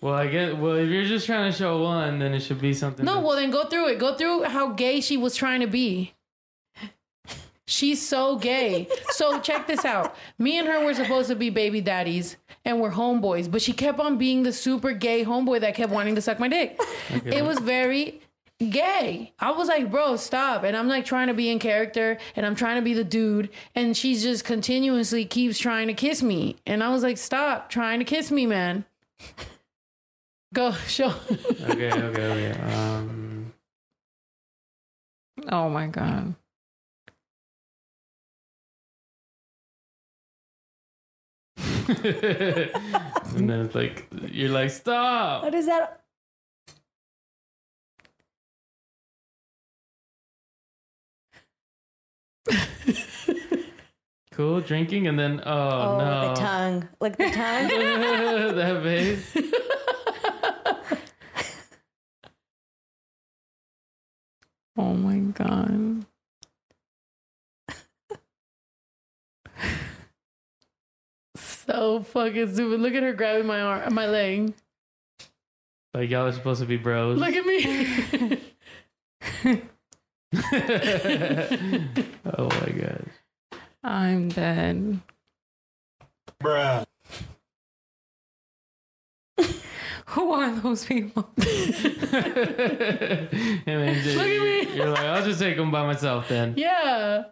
Well, I get. Well, if you're just trying to show one, then it should be something. No, that- well then go through it. Go through how gay she was trying to be. She's so gay. So check this out. Me and her were supposed to be baby daddies and we're homeboys, but she kept on being the super gay homeboy that kept wanting to suck my dick. It was very gay. I was like, bro, stop. And I'm like trying to be in character and I'm trying to be the dude. And she's just continuously keeps trying to kiss me. And I was like, stop trying to kiss me, man. Go show. Okay, okay, okay. Um, Oh my god. and then it's like you're like, stop. What is that? Cool drinking, and then oh, Oh, no, the tongue. like the tongue. that face. Oh my god. so fucking stupid. Look at her grabbing my arm, my leg. Like y'all are supposed to be bros. Look at me. oh my god. I'm dead. Bruh. Who are those people? and then Look at me. You're like, I'll just take them by myself then. yeah.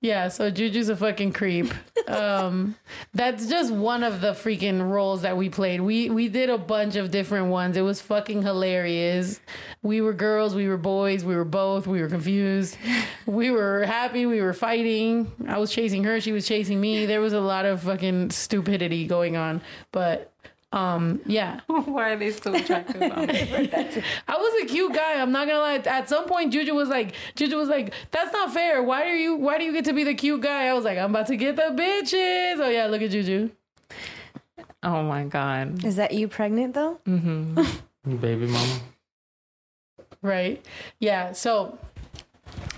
Yeah, so Juju's a fucking creep. Um, that's just one of the freaking roles that we played. We we did a bunch of different ones. It was fucking hilarious. We were girls, we were boys, we were both, we were confused. We were happy, we were fighting. I was chasing her, she was chasing me. There was a lot of fucking stupidity going on. But um, yeah. Why are they still attractive? I was a cute guy. I'm not gonna lie. At some point, Juju was like, Juju was like, "That's not fair. Why are you? Why do you get to be the cute guy?" I was like, "I'm about to get the bitches." Oh yeah, look at Juju. Oh my god. Is that you pregnant though? Mm-hmm. Baby mama. Right? Yeah. So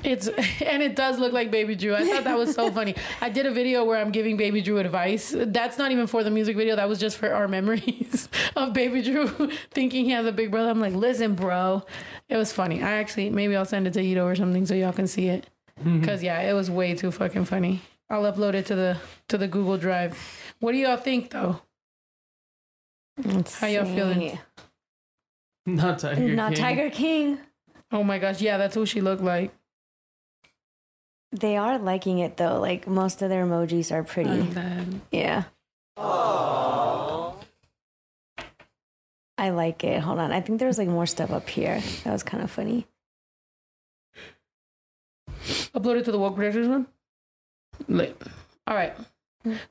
it's and it does look like Baby Drew. I thought that was so funny. I did a video where I'm giving Baby Drew advice. That's not even for the music video. That was just for our memories of Baby Drew thinking he has a big brother. I'm like, listen, bro. It was funny. I actually maybe I'll send it to Ito or something so y'all can see it. Mm-hmm. Cause yeah, it was way too fucking funny. I'll upload it to the to the Google Drive. What do y'all think though? Let's How y'all feeling? see. Not Tiger Not King. Tiger King. Oh my gosh, yeah, that's who she looked like. They are liking it though. Like most of their emojis are pretty. Yeah. I like it. Hold on. I think there's like more stuff up here. That was kind of funny. Upload it to the woke producers one. Lit. All right.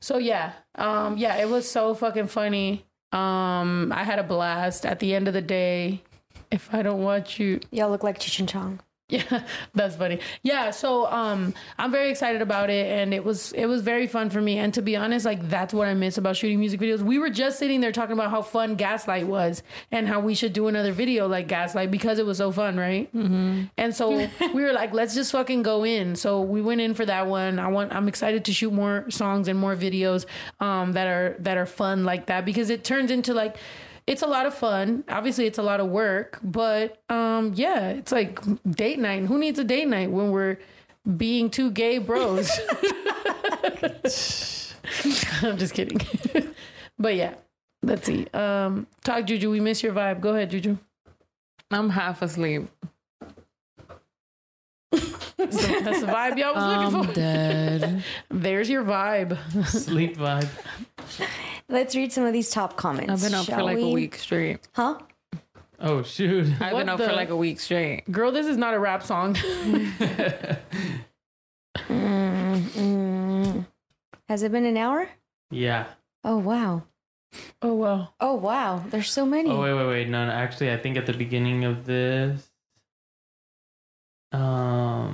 So yeah, um, yeah, it was so fucking funny. Um, I had a blast. At the end of the day, if I don't watch you, Y'all look like Cheech and Chong. Yeah, that's funny. Yeah, so um I'm very excited about it and it was it was very fun for me and to be honest like that's what I miss about shooting music videos. We were just sitting there talking about how fun Gaslight was and how we should do another video like Gaslight because it was so fun, right? Mm-hmm. And so we were like let's just fucking go in. So we went in for that one. I want I'm excited to shoot more songs and more videos um that are that are fun like that because it turns into like it's a lot of fun. Obviously, it's a lot of work, but um, yeah, it's like date night. Who needs a date night when we're being two gay bros? I'm just kidding. but yeah, let's see. Um, talk, Juju. We miss your vibe. Go ahead, Juju. I'm half asleep. That's the, that's the vibe y'all was I'm looking for. dead. There's your vibe. Sleep vibe. Let's read some of these top comments. I've been up for shall like a week straight. Huh? Oh shoot. I've What been up the- for like a week straight. Girl, this is not a rap song. Mm, mm. Has it been an hour? Yeah. Oh wow. oh wow. Oh wow. There's so many. Oh wait, wait, wait. No, no. Actually, I think at the beginning of this, um,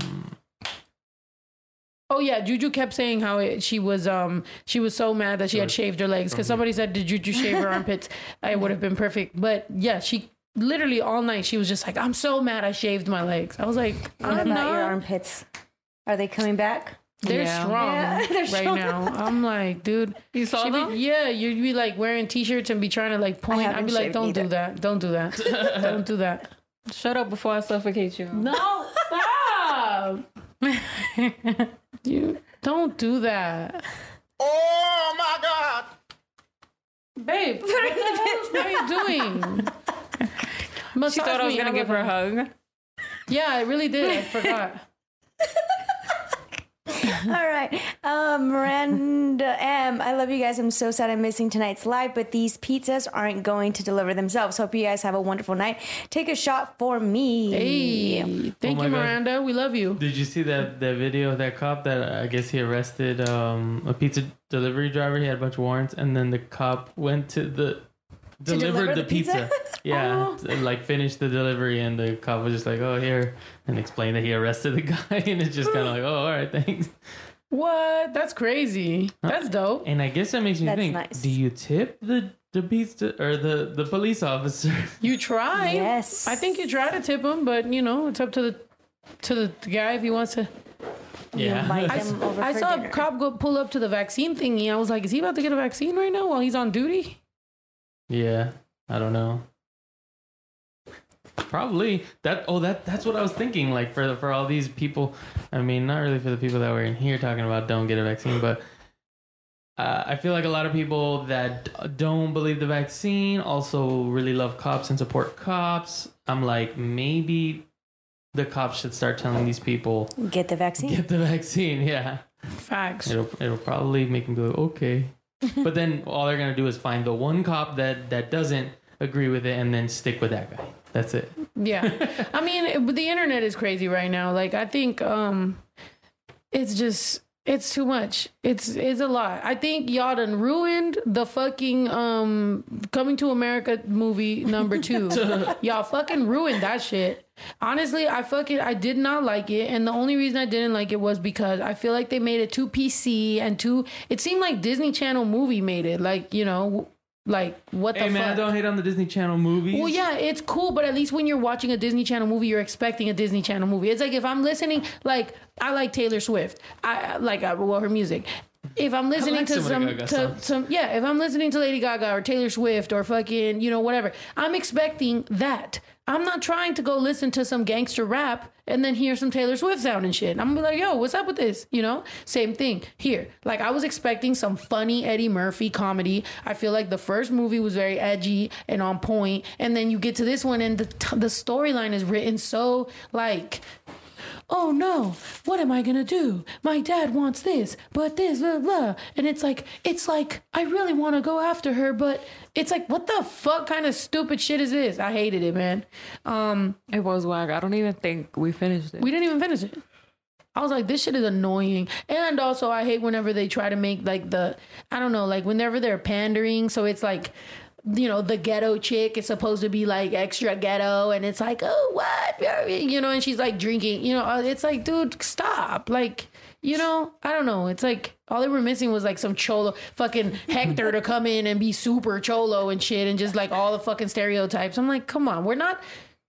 Oh yeah, Juju kept saying how it, she was um she was so mad that she had shaved her legs because somebody said did Juju shave her armpits? I would have been perfect, but yeah, she literally all night she was just like I'm so mad I shaved my legs. I was like what I'm about not. your armpits? Are they coming back? They're Yeah. strong Yeah, they're right strong. now. I'm like, dude, You saw she be- them? yeah, you'd be like wearing t-shirts and be trying to like point. I'd haven't be like, shaved don't do either. that, don't do that, don't do that. Shut up before I suffocate you. No, stop. you don't do that. Oh my God! Babe, what the hell are you doing? She thought I was gonna give her a hug. Yeah, I really did. I forgot. All right. Um, Miranda M. I love you guys. I'm so sad I'm missing tonight's live, but these pizzas aren't going to deliver themselves. Hope you guys have a wonderful night. Take a shot for me. Hey, thank Oh my you, God. Miranda. We love you. did you see that that video of that cop that I guess he arrested um a pizza delivery driver? He had a bunch of warrants, and then the cop went to the delivered deliver the, the pizza? pizza. Yeah, oh. to, like finished the delivery, and the cop was just like, "Oh, here," and explained that he arrested the guy, and it's just kind of like, "Oh, all right, thanks." What? That's crazy. That's dope. And I guess that makes me That's think: nice. Do you tip the the pizza or the the police officer? You try. Yes. I think you try to tip him, but you know, it's up to the to the guy if he wants to. You invite I, them over I saw dinner. a cop go pull up to the vaccine thingy. I was like, is he about to get a vaccine right now while he's on duty? Yeah, I don't know. Probably that. Oh, that that's what I was thinking. Like for for all these people, I mean, not really for the people that were in here talking about don't get a vaccine, but uh, I feel like a lot of people that don't believe the vaccine also really love cops and support cops. I'm like, maybe the cops should start telling these people Get the vaccine. get the vaccine. Yeah, Facts. it'll it'll probably make them go okay. but then all they're gonna do is find the one cop that that doesn't agree with it and then stick with that guy. That's it. Yeah. I mean, the internet is crazy right now. Like, I think um it's just it's too much. It's it's a lot. I think y'all done ruined the fucking um Coming to America movie number two. y'all fucking ruined that shit. Honestly, I fucking I did not like it, and the only reason I didn't like it was because I feel like they made it too PC and too. It seemed like Disney Channel movie made it. Like you know, like what the fuck. Hey man, fuck. don't hate on the Disney Channel movies. Well, yeah, it's cool, but at least when you're watching a Disney Channel movie, you're expecting a Disney Channel movie. It's like if I'm listening, like I like Taylor Swift, I like I, well her music. If I'm listening like to some of some, Lady Gaga to some, yeah, if I'm listening to Lady Gaga or Taylor Swift or fucking, you know, whatever, I'm expecting that. I'm not trying to go listen to some gangster rap and then hear some Taylor Swift sound and shit. I'm gonna be like, yo, what's up with this? You know, same thing here. Like I was expecting some funny Eddie Murphy comedy. I feel like the first movie was very edgy and on point, and then you get to this one and the the storyline is written so like oh no, what am I gonna do? My dad wants this, but this, blah, blah. And it's like, it's like, I really wanna go after her, but it's like, what the fuck kind of stupid shit is this? I hated it, man. Um, It was whack. I don't even think we finished it. we didn't even finish it. I was like, this shit is annoying. And also, I hate whenever they try to make like the, I don't know, like whenever they're pandering. So it's like, you know, the ghetto chick is supposed to be like extra ghetto. And it's like, oh, what? You know, and she's like drinking, you know, uh, it's like, dude, stop. Like, you know, I don't know. It's like all they were missing was like some cholo, fucking Hector to come in and be super cholo and shit and just like all the fucking stereotypes. I'm like, come on, we're not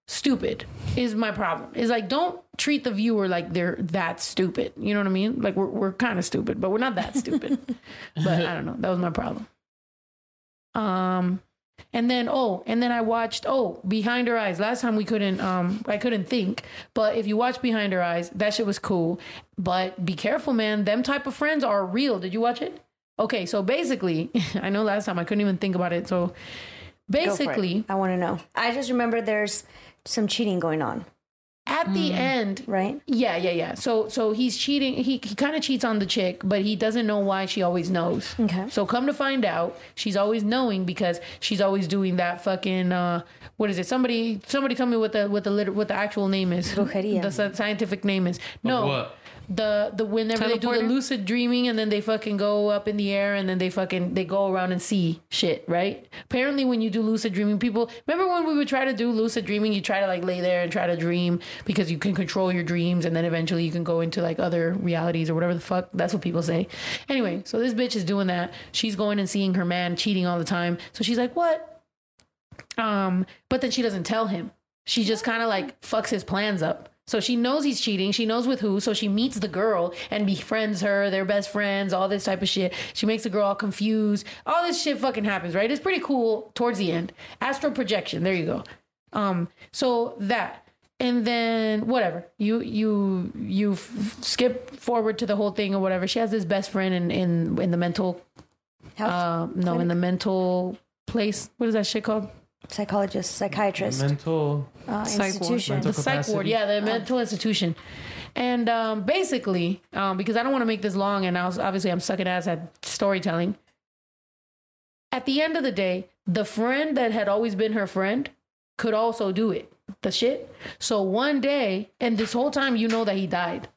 stupid is my problem is like don't treat the viewer like they're that stupid you know what i mean like we're, we're kind of stupid but we're not that stupid but i don't know that was my problem um and then oh and then i watched oh behind her eyes. Last time we couldn't um i couldn't think but if you watch behind her eyes that shit was cool. But be careful man. Them type of friends are real. Did you watch it? Okay so basically i know last time i couldn't even think about it so basically I want to know. I just remember there's some cheating going on. At the end right? Yeah yeah yeah. So so he's cheating he, he kind of cheats on the chick but he doesn't know why she always knows. Okay. So come to find out she's always knowing because she's always doing that fucking uh what is it? Somebody somebody tell me what the what the lit- what the actual name is. Brujeria. the scientific name is. No. what? The the whenever they do the lucid dreaming and then they fucking go up in the air and then they fucking they go around and see shit right? Apparently when you do lucid dreaming people remember when we would try to do lucid dreaming you try to like lay there and try to dream because you can control your dreams and then eventually you can go into like other realities or whatever the fuck that's what people say. Anyway so this bitch is doing that. She's going and seeing her man cheating all the time. So she's like what? Um but then she doesn't tell him. She just kind of like fucks his plans up so she knows he's cheating. She knows with who. So she meets the girl and befriends her. They're best friends all this type of shit. She makes the girl all confused. All this shit fucking happens right? It's pretty cool towards the end. Astral projection. There you go. Um so that. And then whatever. You you you f- skip forward to the whole thing or whatever. She has this best friend in in in the mental uh, no in the mental place. What is that shit called psychologist psychiatrist Mental. uh, institution Mental the psych ward, yeah, the mental institution. And um, basically, um, because I don't want to make this long, and I was, obviously I'm sucking ass at storytelling. At the end of the day, the friend that had always been her friend could also do it. The shit. So one day, and this whole time, you know that he died.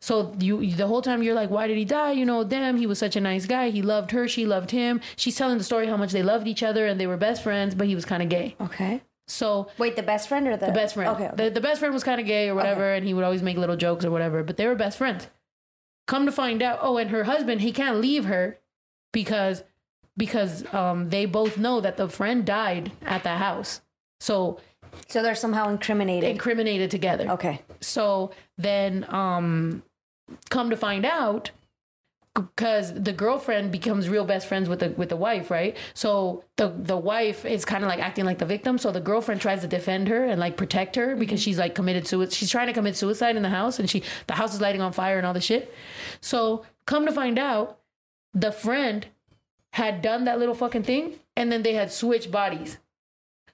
So you the whole time you're like, why did he die? You know, damn, he was such a nice guy. He loved her. She loved him. She's telling the story how much they loved each other and they were best friends, but he was kind of gay. okay So wait the best friend or the the best friend. okay, okay. The, the best friend was kind of gay or whatever, and he would always make little jokes or whatever, but they were best friends. Come to find out, oh, and her husband, he can't leave her because because um they both know that the friend died at the house. So so they're somehow incriminated incriminated together. okay So then um come to find out because the girlfriend becomes real best friends with the with the wife, right? So the the wife is kind of like acting like the victim. So the girlfriend tries to defend her and like protect her because she's like committed suicide. She's trying to commit suicide in the house, and she the house is lighting on fire and all the shit. So come to find out, the friend had done that little fucking thing, and then they had switched bodies.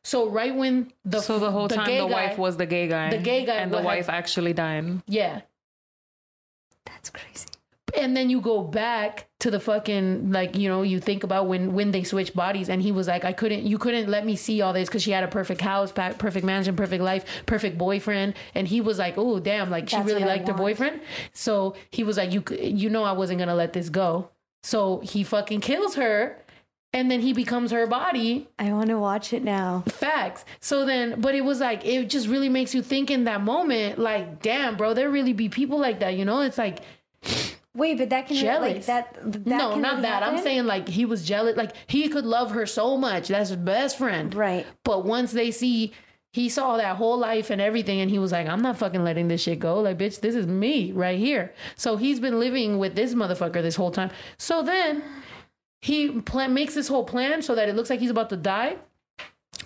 So right when the so the whole time the guy- wife was the gay guy. the gay guy and the wa- wife actually died. yeah. That's crazy. And then you go back to the fucking like you know you think about when when they switched bodies and he was like i couldn't you couldn't let me see all this because she had a perfect house pa- perfect mansion perfect life perfect boyfriend. And he was like oh damn like she That's really liked her boyfriend. So he was like you you know i wasn't gonna let this go. So he fucking kills her and then he becomes her body i want to watch it now Facts. So then, but it was like, it just really makes you think in that moment, like, damn, bro, there really be people like that, you know? It's like, wait but that can like Jealous. that, that no, not that. I'm saying like he was jealous. Like he could love her so much. That's his best friend. right But once they see, he saw that whole life and everything, and he was like, I'm not fucking letting this shit go. Like, bitch, this is me right here. So he's been living with this motherfucker this whole time. So then he plan- makes this whole plan so that it looks like he's about to die,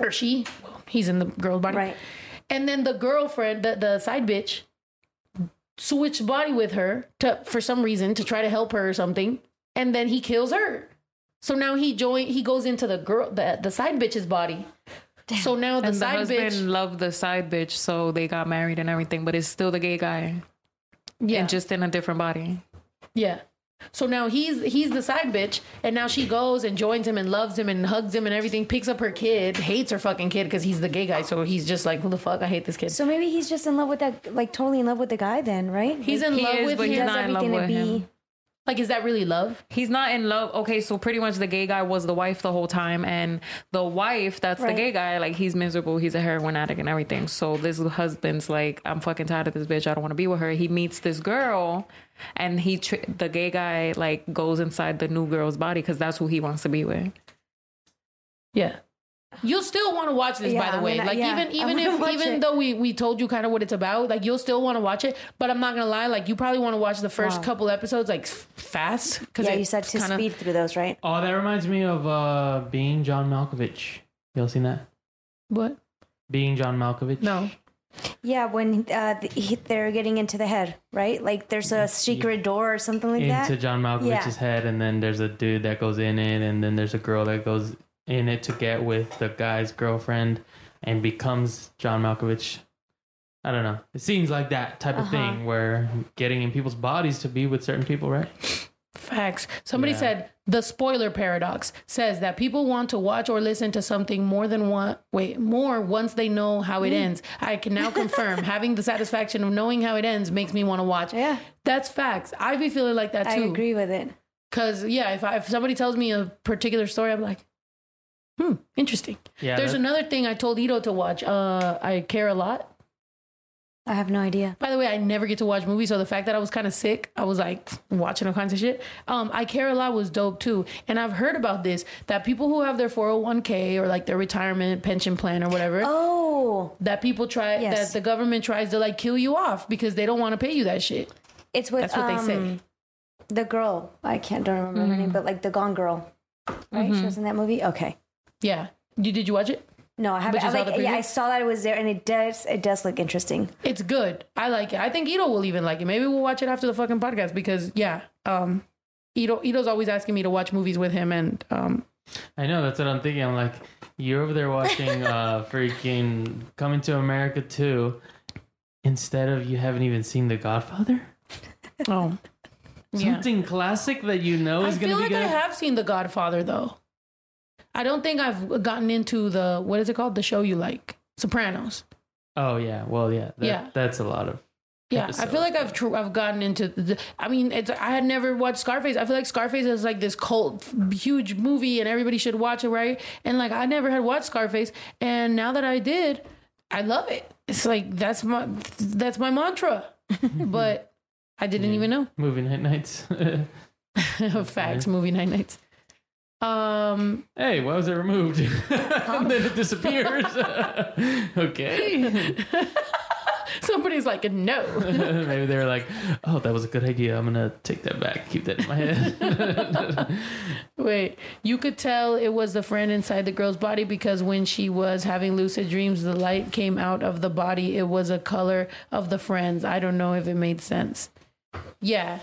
or she. Well, he's in the girl's body. right And then the girlfriend, the, the side bitch, switched body with her to for some reason to try to help her or something. And then he kills her. So now he join he goes into the girl the, the side bitch's body. So now the and the side husband bitch loved the side bitch, so they got married and everything, but it's still the gay guy. Yeah. and just in a different body. Yeah. So now he's he's the side bitch, and now she goes and joins him and loves him and hugs him and everything. Picks up her kid, hates her fucking kid because he's the gay guy. So he's just like, who the fuck? I hate this kid. So maybe he's just in love with that, like totally in love with the guy then, right? He's in He love is, with but him. he's does not in love everything to with be- him. Like, is that really love? He's not in love. Okay, so pretty much the gay guy was the wife the whole time, and the wife, that's Right. the gay guy, like he's miserable. He's a heroin addict and everything. So this husband's like, I'm fucking tired of this bitch. I don't want to be with her. He meets this girl, and he, tr- the gay guy, like goes inside the new girl's body because that's who he wants to be with. Yeah. You'll still want to watch this, by the way. gonna- like yeah, even even if even it. though we we told you kind of what it's about, like you'll still want to watch it. But I'm not gonna lie, like you probably want to watch the first Wow. couple episodes like f- fast because Yeah, you said to speed through those, right? Oh, that reminds me of uh, being John Malkovich. Y'all seen that? What? Being John Malkovich. No. Yeah, when uh, the, they're getting into the head, right? Like there's a secret door or something like that. into John Malkovich's Yeah. head, and then there's a dude that goes in it, and then there's a girl that goes in it to get with the guy's girlfriend and becomes John Malkovich. I don't know. It seems like that type of Uh-huh. thing where getting in people's bodies to be with certain people, right? Facts. Somebody Yeah. said the spoiler paradox says that people want to watch or listen to something more than one wait, more once they know how Mm. it ends. I can now confirm having the satisfaction of knowing how it ends makes me want to watch. Yeah. That's facts. I be feeling like that too. I agree with it. Cause yeah, if I, if somebody tells me a particular story, I'm like, hmm, interesting. Yeah. There's that- another thing I told Ito to watch. Uh, I care a lot. I have no idea. By the way, I never get to watch movies, so the fact that I was kind of sick, I was like watching all kinds of shit. Um, I care a lot was dope too, and I've heard about this that people who have their 401k or like their retirement pension plan or whatever, Oh, that people try Yes. that the government tries to like kill you off because they don't want to pay you that shit. it's with That's what they say. um, the girl. I can't don't remember her Mm-hmm. name, but like the Gone Girl, right? She was in that movie. Okay. Yeah, you did you watch it? No, I haven't. I, saw like, yeah. I saw that it was there, and it does. It does look interesting. It's good. I like it. I think Ito will even like it. Maybe we'll watch it after the fucking podcast because yeah, um, Ito Ito's always asking me to watch movies with him, and um, I know that's what I'm thinking. I'm like, you're over there watching uh freaking Coming to America too, instead of you haven't even seen The Godfather? oh, yeah. Something classic that you know I is going feel to be like I have seen The Godfather though. I don't think I've gotten into the what is it called? The show you like, Sopranos. oh yeah, well yeah, that, Yeah. That's a lot of. Yeah, I feel like I've tr- I've gotten into. The, I mean, it's I had never watched Scarface. I feel like Scarface is like this cult, huge movie, and everybody should watch it, right? And like I never had watched Scarface, and now that I did, I love it. It's like that's my that's my mantra, but I didn't even know. movie night nights. Facts, movie night nights. Um, hey, why was it removed? and then it disappears. okay. somebody's like, no. Maybe they were like, "Oh, that was a good idea. I'm gonna take that back. Keep that in my head." Wait, you could tell it was the friend inside the girl's body because when she was having lucid dreams, the light came out of the body. It was a color of the friends. I don't know if it made sense. Yeah.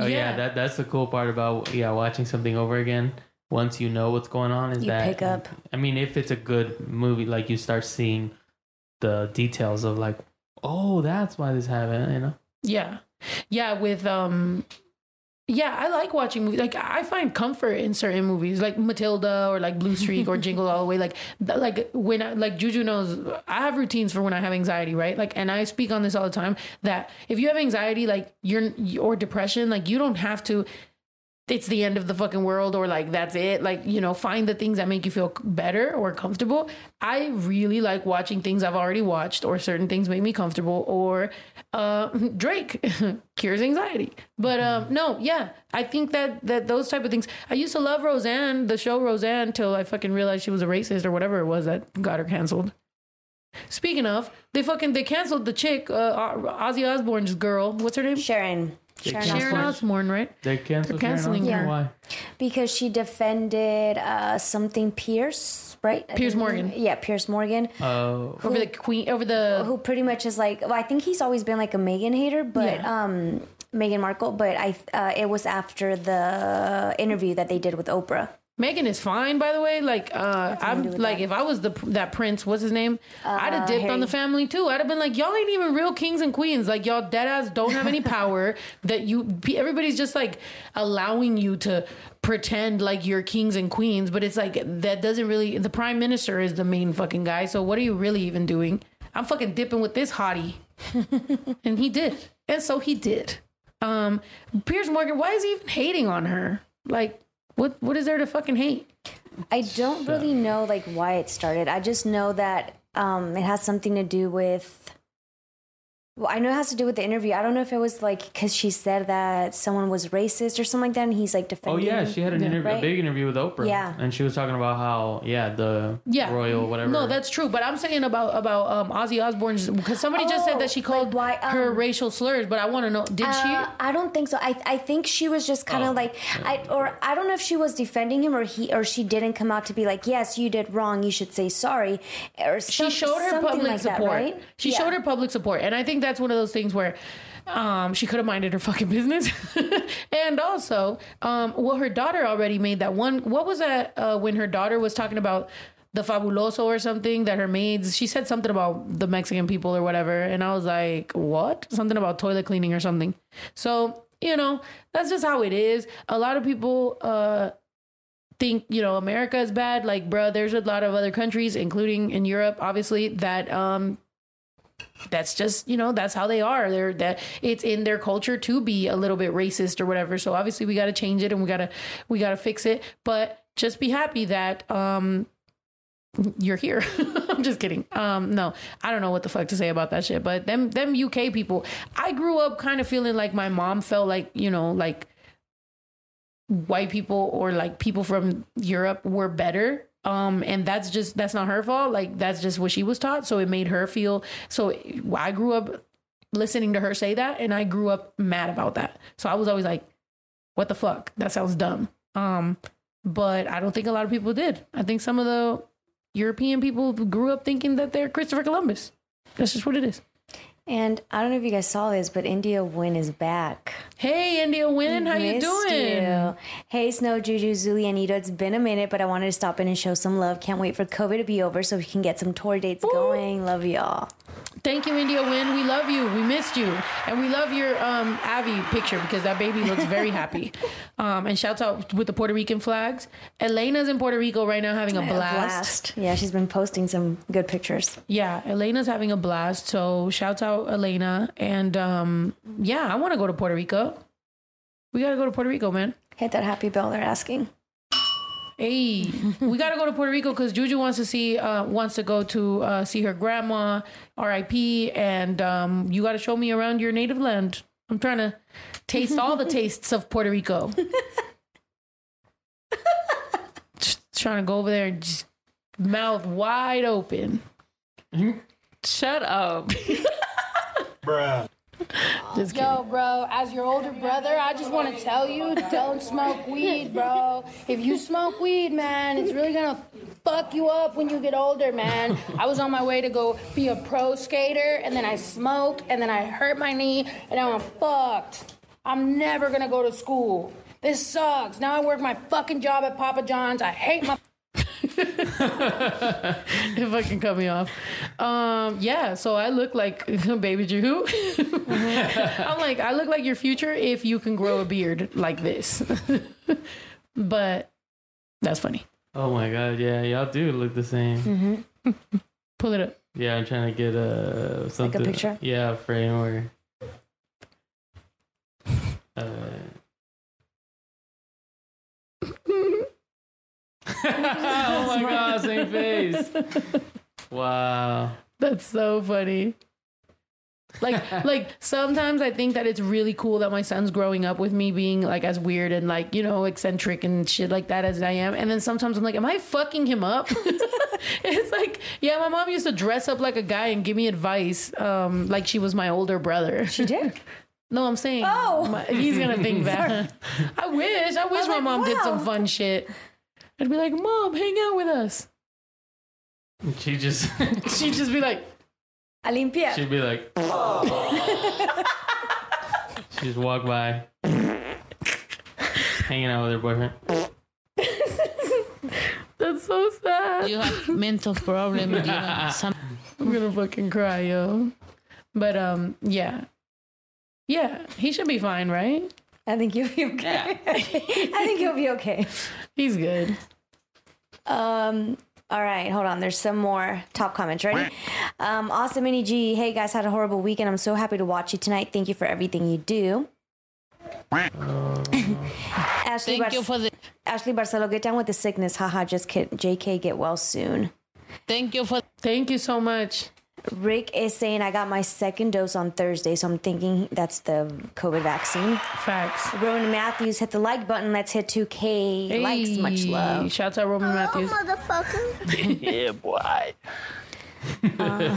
oh yeah. that that's the cool part about yeah watching something over again. Once you know what's going on, is You that pick up. I mean, if it's a good movie, like you start seeing the details of like, oh, that's why this happened. You know. Yeah. Yeah, with um yeah, I like watching movies. Like I find comfort in certain movies, like Matilda or like Blue Streak or Jingle All the Way. Like, th- like when I, like Juju knows, I have routines for when I have anxiety, right? Like, and I speak on this all the time. That if you have anxiety, like you're or depression, like you don't have to. It's the end of the fucking world, or like that's it. Like you know, find the things that make you feel better or comfortable. I really like watching things I've already watched, or certain things make me comfortable, or uh, Drake cures anxiety. But um, no, yeah, I think that that those type of things. I used to love Roseanne, the show Roseanne, till I fucking realized she was a racist or whatever it was that got her canceled. Speaking of, they fucking they canceled the chick, uh, Ozzy Osbourne's girl. What's her name? Sharon. Sharon canceled Sharon Osbourne. Osbourne, right? They canceled. They're canceling Sharon her. Osbourne? Why? because she defended uh, something Pierce, right? I Pierce think- Morgan. Yeah, Pierce Morgan, Oh, Over the queen, over the who pretty much is like. Well, I think he's always been like a Meghan hater, but Yeah. um, Meghan Markle. But I, uh, it was after the interview that they did with Oprah. Meghan is fine, by the way. Like, uh, I'm like, if I was the that prince, what's his name? I'd have Uh, dipped Harry. on the family too. I'd have been like, y'all ain't even real kings and queens. Like, y'all dead ass don't have any power. that you, everybody's just like allowing you to pretend like you're kings and queens, but it's like that doesn't really. The prime minister is the main fucking guy. So what are you really even doing? I'm fucking dipping with this hottie, and he did, and so he did. Um, Piers Morgan, why is he even hating on her? Like, what what is there to fucking hate? I don't really know like why it started. I just know that um, it has something to do with. Well, I know it has to do with the interview. I don't know if it was like because she said that someone was racist or something like that, and he's like defending. Oh yeah, she had an interview, Right? a big interview with Oprah. Yeah. and she was talking about how yeah the Yeah, royal whatever. No, that's true. But I'm saying about about um, Ozzy Osbourne's because somebody just said that she called her racial slurs. But I want to know, did Uh, she? I don't think so. I I think she was just kind of Oh, like I or I don't know if she was defending him or he or she didn't come out to be like, yes, you did wrong. You should say sorry. Or she showed her public like that, support. right? She Yeah. showed her public support, and I think that's one of those things where um, she could have minded her fucking business. and also, um, well, her daughter already made that one. What was that uh, when her daughter was talking about? The fabuloso or something that her maids. She said something about the Mexican people or whatever, and I was like, "What?" Something about toilet cleaning or something. So you know, that's just how it is. A lot of people uh, think you know America is bad. Like, bruh, there's a lot of other countries, including in Europe, obviously, that um that's just you know that's how they are. They're that it's in their culture to be a little bit racist or whatever. So obviously we got to change it and we gotta we gotta fix it. But just be happy that um you're here. I'm just kidding. Um, no, I don't know what the fuck to say about that shit. But them them UK people, I grew up kind of feeling like my mom felt like you know like white people or like people from Europe were better. Um, and that's just that's not her fault. Like that's just what she was taught. So it made her feel. So I grew up listening to her say that, and I grew up mad about that. So I was always like, "What the fuck? That sounds dumb." Um, but I don't think a lot of people did. I think some of the European people grew up thinking that they're Christopher Columbus. That's just what it is. And I don't know if you guys saw this, but India Win is back. Hey, India Win, how you doing? you. Hey, Snow, Juju, Zuli, and Ito. It's been a minute, but I wanted to stop in and show some love. Can't wait for COVID to be over so we can get some tour dates going. Love y'all. Thank you, India Win. We love you. We missed you, and we love your um, Avi picture because that baby looks very happy. Um, and shouts out with the Puerto Rican flags. Elena's in Puerto Rico right now having a blast. Yeah, she's been posting some good pictures. Yeah, Elena's having a blast. So shouts out Elena. And um, yeah, I want to go to Puerto Rico. We gotta go to Puerto Rico, man. Hit that happy bell. They're asking. Hey, we gotta go to Puerto Rico because Juju wants to see uh, wants to go to uh, see her grandma, R.I.P. And um, you got to show me around your native land. I'm trying to taste all the tastes of Puerto Rico. just trying to go over there and just mouth wide open. Shut up. Bruh. Just Yo, bro, as your older brother, I just want to tell you don't smoke weed, bro. If you smoke weed, man, it's really gonna fuck you up when you get older, man. I was on my way to go be a pro skater, and then I smoked, and then I hurt my knee, and I'm fucked. I'm never gonna go to school. This sucks. Now I work my fucking job at Papa John's. I hate my. If I can cut me off. Um, yeah, so I look like baby Drew. I'm like, I look like your future if you can grow a beard like this. but that's funny. Oh my god, yeah, y'all do look the same. Pull it up. Yeah, I'm trying to get uh something. Like a picture? Yeah, a frame or. Uh, oh my god, same face. Wow. That's so funny. Like, like sometimes I think that it's really cool that my son's growing up with me being like as weird and like you know eccentric and shit like that as I am, and then sometimes I'm like, am I fucking him up? it's like, yeah, my mom used to dress up like a guy and give me advice, um, like she was my older brother. She did. No, I'm saying, Oh. my- he's gonna think that. I wish, I wish my like, mom did some fun shit. I'd be like, mom, hang out with us. She just She'd just be like, A limpia. she'd be like She just walk by hanging out with her boyfriend. That's so sad. You have mental problem. You have some. I'm gonna fucking cry, yo. But um, yeah, yeah, he should be fine, right? I think you'll be okay. I think you'll be okay. He's good. Um. All right, hold on. There's some more top comments. Ready? Um, awesome, Mini G. Hey guys, had a horrible weekend. I'm so happy to watch you tonight. Thank you for everything you do. Ashley, Thank you for the. Ashley Barcelo, get down with the sickness. Haha, just kidding. JK, get well soon. Thank you for. Thank you so much. Rick is saying I got my second dose on Thursday, so I'm thinking that's the COVID vaccine. Facts. Roman Matthews, hit the like button. Let's hit 2K likes. Much love. Shout out Roman Matthews. motherfucker. yeah, boy. Uh,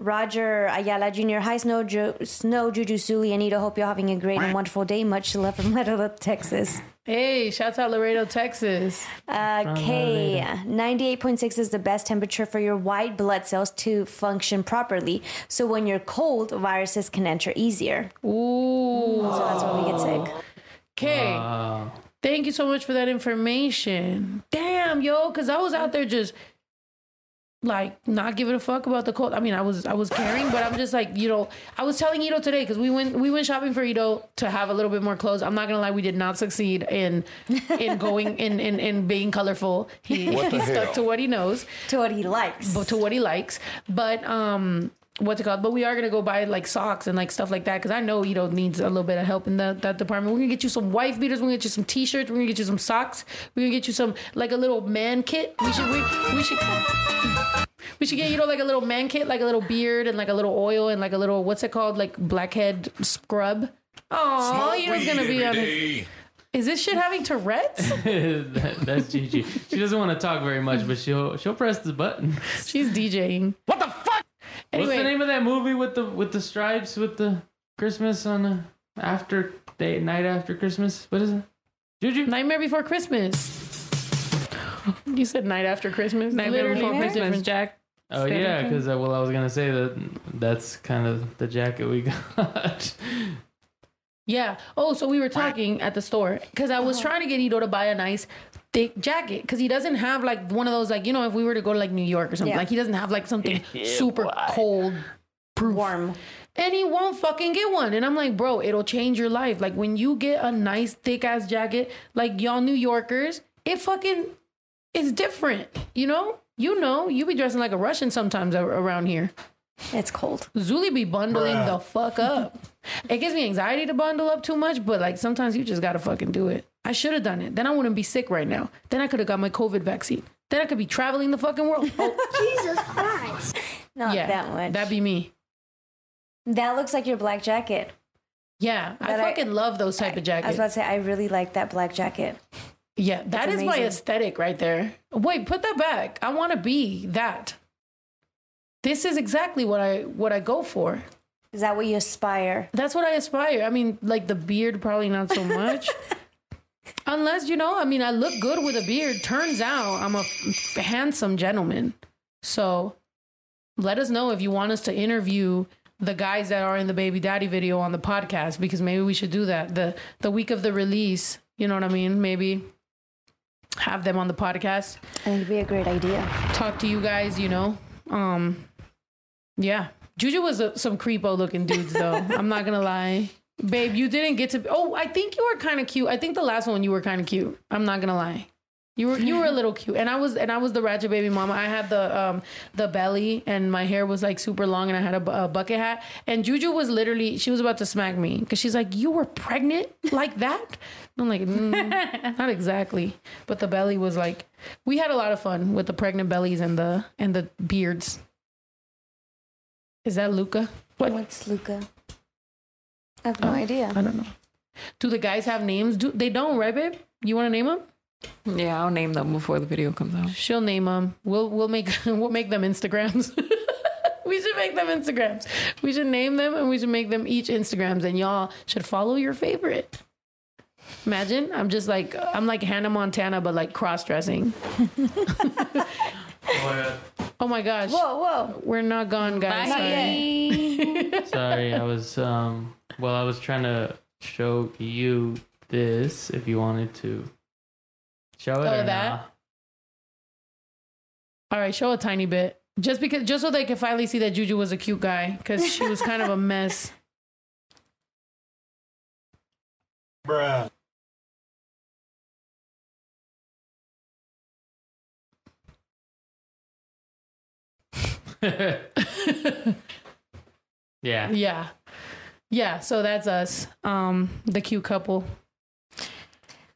Roger Ayala Jr. Hi, Snow, jo- Snow Juju Suli, Anita. Hope you're having a great and wonderful day. Much love from Laredo, Texas. Hey, shout out Laredo, Texas. Uh, K, 98.6 is the best temperature for your white blood cells to function properly. So when you're cold, viruses can enter easier. Ooh. So that's when we get sick. Okay. Wow. Thank you so much for that information. Damn, yo, because I was out there just like not giving a fuck about the cold. I mean, I was I was caring, but I'm just like you know. I was telling Ito today because we went we went shopping for Ito to have a little bit more clothes. I'm not gonna lie, we did not succeed in in going in in, in being colorful. He, he stuck hell? to what he knows, to what he likes, but to what he likes. But um. What's it called? But we are gonna go buy like socks and like stuff like that because I know Ito needs a little bit of help in that that department. We're gonna get you some wife beaters. We're gonna get you some t-shirts. We're gonna get you some socks. We're gonna get you some like a little man kit. We should we, we should we should get you know like a little man kit, like a little beard and like a little oil and like a little what's it called like blackhead scrub. Oh, Ito's gonna be on his. Is this shit having Tourette's? that, that's Gigi. She doesn't want to talk very much, but she'll she'll press the button. She's DJing. What the fuck? What's the name of that movie with the with the stripes with the Christmas on the after day night after Christmas? What is it? Juju? Nightmare Before Christmas. You said night after Christmas. Nightmare Literally Before no Christmas, difference. Jack. Oh yeah, because uh, well, I was gonna say that that's kind of the jacket we got. Yeah. Oh, so we were talking at the store because I was trying to get Ito to buy a nice thick jacket because he doesn't have like one of those like you know if we were to go to like New York or something Yeah. like he doesn't have like something super boy. cold, proof. warm, and he won't fucking get one. And I'm like, bro, it'll change your life. Like when you get a nice thick ass jacket, like y'all New Yorkers, it fucking is different. You know, you know, you be dressing like a Russian sometimes around here. It's cold. Zuli be bundling Bruh. the fuck up. It gives me anxiety to bundle up too much, but like sometimes you just gotta fucking do it. I should have done it. Then I wouldn't be sick right now. Then I could have got my COVID vaccine. Then I could be traveling the fucking world. Oh, Jesus Christ. Not yeah, that much. That'd be me. That looks like your black jacket. Yeah, I That fucking love those type of jackets. I was about to say, I really like that black jacket. Yeah, that It's is my aesthetic right there. Wait, put that back. I want to be that. This is exactly what I what I go for. Is that what you aspire? That's what I aspire. I mean, like the beard, probably not so much. Unless you know, I mean, I look good with a beard. Turns out I'm a f- handsome gentleman. So let us know if you want us to interview the guys that are in the baby daddy video on the podcast because maybe we should do that the the week of the release. You know what I mean? Maybe have them on the podcast. I think it'd be a great idea. Talk to you guys. You know, um, yeah. Juju was a, some creepo looking dudes though. I'm not gonna lie. Babe, you didn't get to. Oh, I think you were kind of cute. I think the last one you were kind of cute. I'm not gonna lie. You were you were a little cute, and I was and I was the ratchet baby mama. I had the um the belly, and my hair was like super long, and I had a, a bucket hat. And Juju was literally she was about to smack me because she's like, "You were pregnant like that." I'm like, mm, not exactly, but the belly was like. We had a lot of fun with the pregnant bellies and the and the beards. Is that Luca? What? What's Luca? I have no oh, idea. I don't know. Do the guys have names? Do they don't, right, babe? You want to name them? Yeah, I'll name them before the video comes out. She'll name them. We'll we'll make we'll make them Instagrams. we should make them Instagrams. We should name them and we should make them each Instagrams, and y'all should follow your favorite. Imagine I'm just like I'm like Hannah Montana, but like cross dressing. Oh my gosh! Whoa, whoa! We're not gone, guys. Not Sorry. yet. Sorry, I was um. Well, I was trying to show you this if you wanted to show it. Oh, or that? not. All right, show a tiny bit. Just because, just so they can finally see that Juju was a cute guy, because she was kind of a mess. Bruh. Yeah. Yeah, yeah. So that's us, um, the cute couple.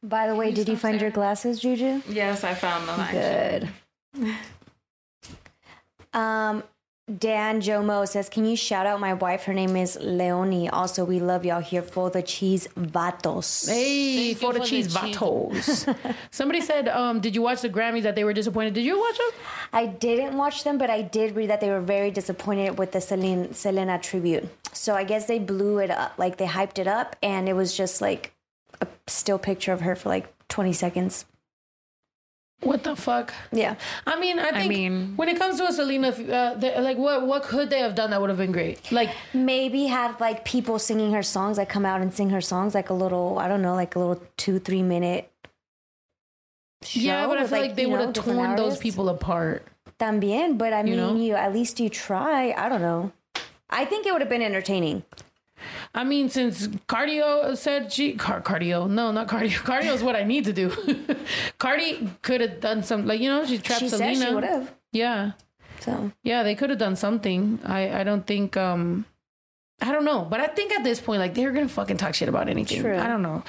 By the way, did you find your glasses, Juju? Yes, I found them. Good. Um, Dan Jomo says, "Can you shout out my wife? Her name is Leonie. Also, we love y'all here for the cheese vatos. Hey, for the cheese vatos. Somebody said, um, did you watch the Grammys that they were disappointed? Did you watch them? I didn't watch them, but I did read that they were very disappointed with the Selena, Selena tribute. So I guess they blew it up, like they hyped it up, and it was just like a still picture of her for like 20 seconds. What the fuck? Yeah. I mean, I I think mean- when it comes to a Selena, uh, they- like what what could they have done that would have been great? Like Maybe have like people singing her songs, like come out and sing her songs, like a little, I don't know, like a little two, three minute. Show yeah, but I with, feel like, they would have different torn those people apart. También, but I mean, You you, at least you try. I don't know. I think it would have been entertaining. I mean, since cardio said she car, cardio, no, not cardio. Cardio is what I need to do. Cardi could have done some, like you know, she trapped she Selena. said she would have. Yeah, So yeah, they could have done something. I I don't think. um I don't know, but I think at this point, like they're gonna fucking talk shit about anything. True. I don't know.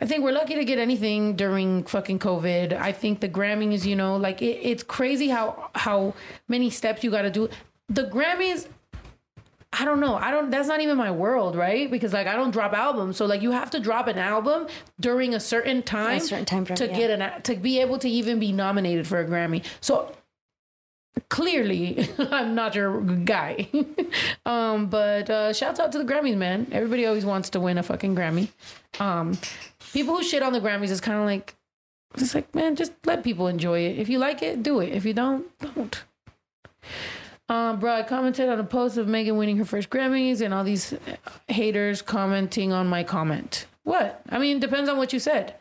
I think we're lucky to get anything during fucking COVID. I think the Grammys, you know, like it, it's crazy how how many steps you got to do. The Grammys, I don't know. I don't. That's not even my world, right? Because like I don't drop albums, so like you have to drop an album during a certain time, A certain time frame, to yeah. get an to be able to even be nominated for a Grammy. So clearly I'm not your guy. um, but uh, shouts out to the Grammys, man. Everybody always wants to win a fucking Grammy. Um, people who shit on the Grammys is kind of like, it's like, man, just let people enjoy it. If you like it, do it. If you don't, don't. Um, bro, I commented on a post of Megan winning her first Grammys and all these haters commenting on my comment. What? I mean, depends on what you said.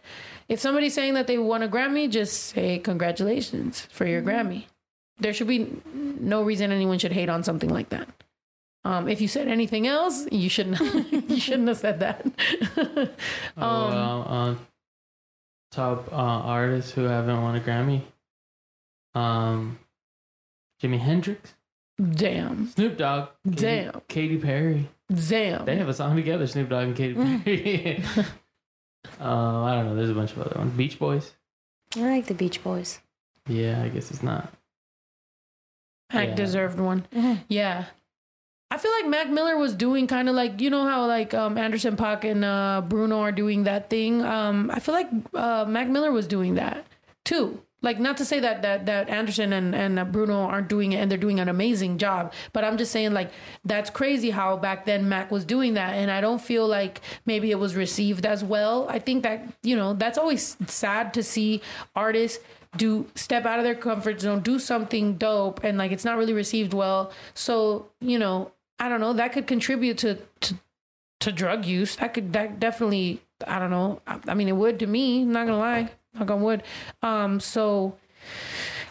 If somebody's saying that they won a Grammy, just say congratulations for your Grammy. There should be no reason anyone should hate on something like that. Um, if you said anything else, you shouldn't. you shouldn't have said that. Oh, well, uh, top uh, artists who haven't won a Grammy. Um, Jimi Hendrix, Damn. Snoop Dogg, Katy, Damn. Katy Perry. Damn. They have a song together, Snoop Dogg and Katy Perry. uh, I don't know. There's a bunch of other ones. Beach Boys. I like the Beach Boys. Yeah, I guess it's not. Mac Yeah. deserved one. Yeah. I feel like Mac Miller was doing kind of like you know how like um, Anderson Paak and uh, Bruno are doing that thing. Um, I feel like uh, Mac Miller was doing that too. Like not to say that that that Anderson and and Bruno aren't doing it and they're doing an amazing job, but I'm just saying like that's crazy how back then Mac was doing that, and I don't feel like maybe it was received as well. I think that you know that's always sad to see artists do step out of their comfort zone, do something dope, and like it's not really received well. So you know, I don't know. That could contribute to to, to drug use. That could that definitely. I don't know. I, I mean, it would to me. I'm not gonna lie. Knock on wood. Um. So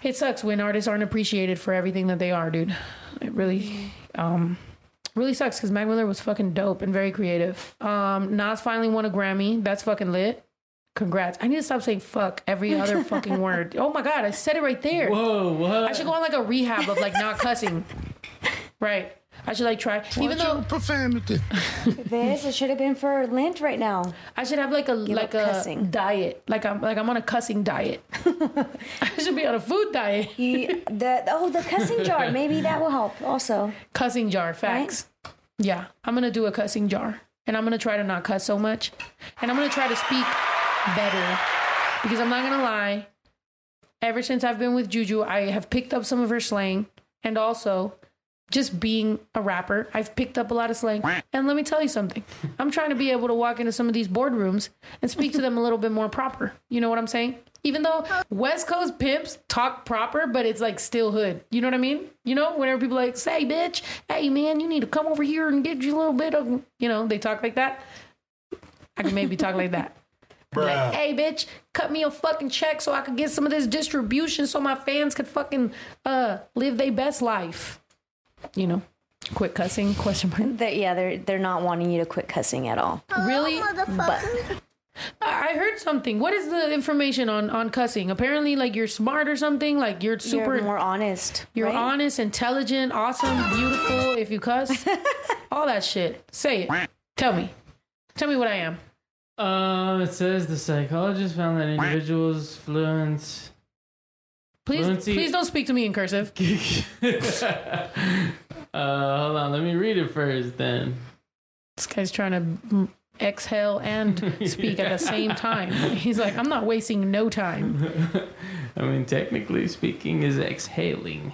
it sucks when artists aren't appreciated for everything that they are, dude. It really. Um. Really sucks because Mac Miller was fucking dope and very creative. Um, Nas finally won a Grammy. That's fucking lit. Congrats. I need to stop saying fuck every other fucking word. Oh my god, I said it right there. Whoa, what? I should go on like a rehab of like not cussing. Right. I should like try. Even though profanity. This it should have been for Lent right now. I should have like a like a cussing. diet. Like I'm like I'm on a cussing diet. I should be on a food diet. You, the oh the cussing jar maybe that will help also. Cussing jar, facts. Yeah. I'm gonna do a cussing jar. And I'm gonna try to not cuss so much. And I'm gonna try to speak better. Because I'm not gonna lie. Ever since I've been with Juju, I have picked up some of her slang. And also just being a rapper, I've picked up a lot of slang. And let me tell you something. I'm trying to be able to walk into some of these boardrooms and speak to them a little bit more proper. You know what I'm saying? Even though West Coast pimps talk proper, but it's like still hood. You know what I mean? You know, whenever people like say, bitch, hey man, you need to come over here and get you a little bit of, you know, they talk like that. I can maybe talk like that. Like, hey, bitch, cut me a fucking check so I could get some of this distribution so my fans could fucking uh live their best life. You know, quit cussing? Question mark. They're, yeah, they're they're not wanting you to quit cussing at all. Really? But I I heard something. What is the information on on cussing? Apparently, like you're smart or something. Like you're super you're more honest. You're right? honest, intelligent, awesome, beautiful. If you cuss, all that shit. Say it. Tell me. Tell me what I am. Um, it says the psychologist found that individuals fluent. Please, Fluency- please don't speak to me in cursive. uh, hold on, let me read it first. Then This guy's trying to exhale and speak at the same time. He's like, I'm not wasting no time. I mean, technically speaking, is exhaling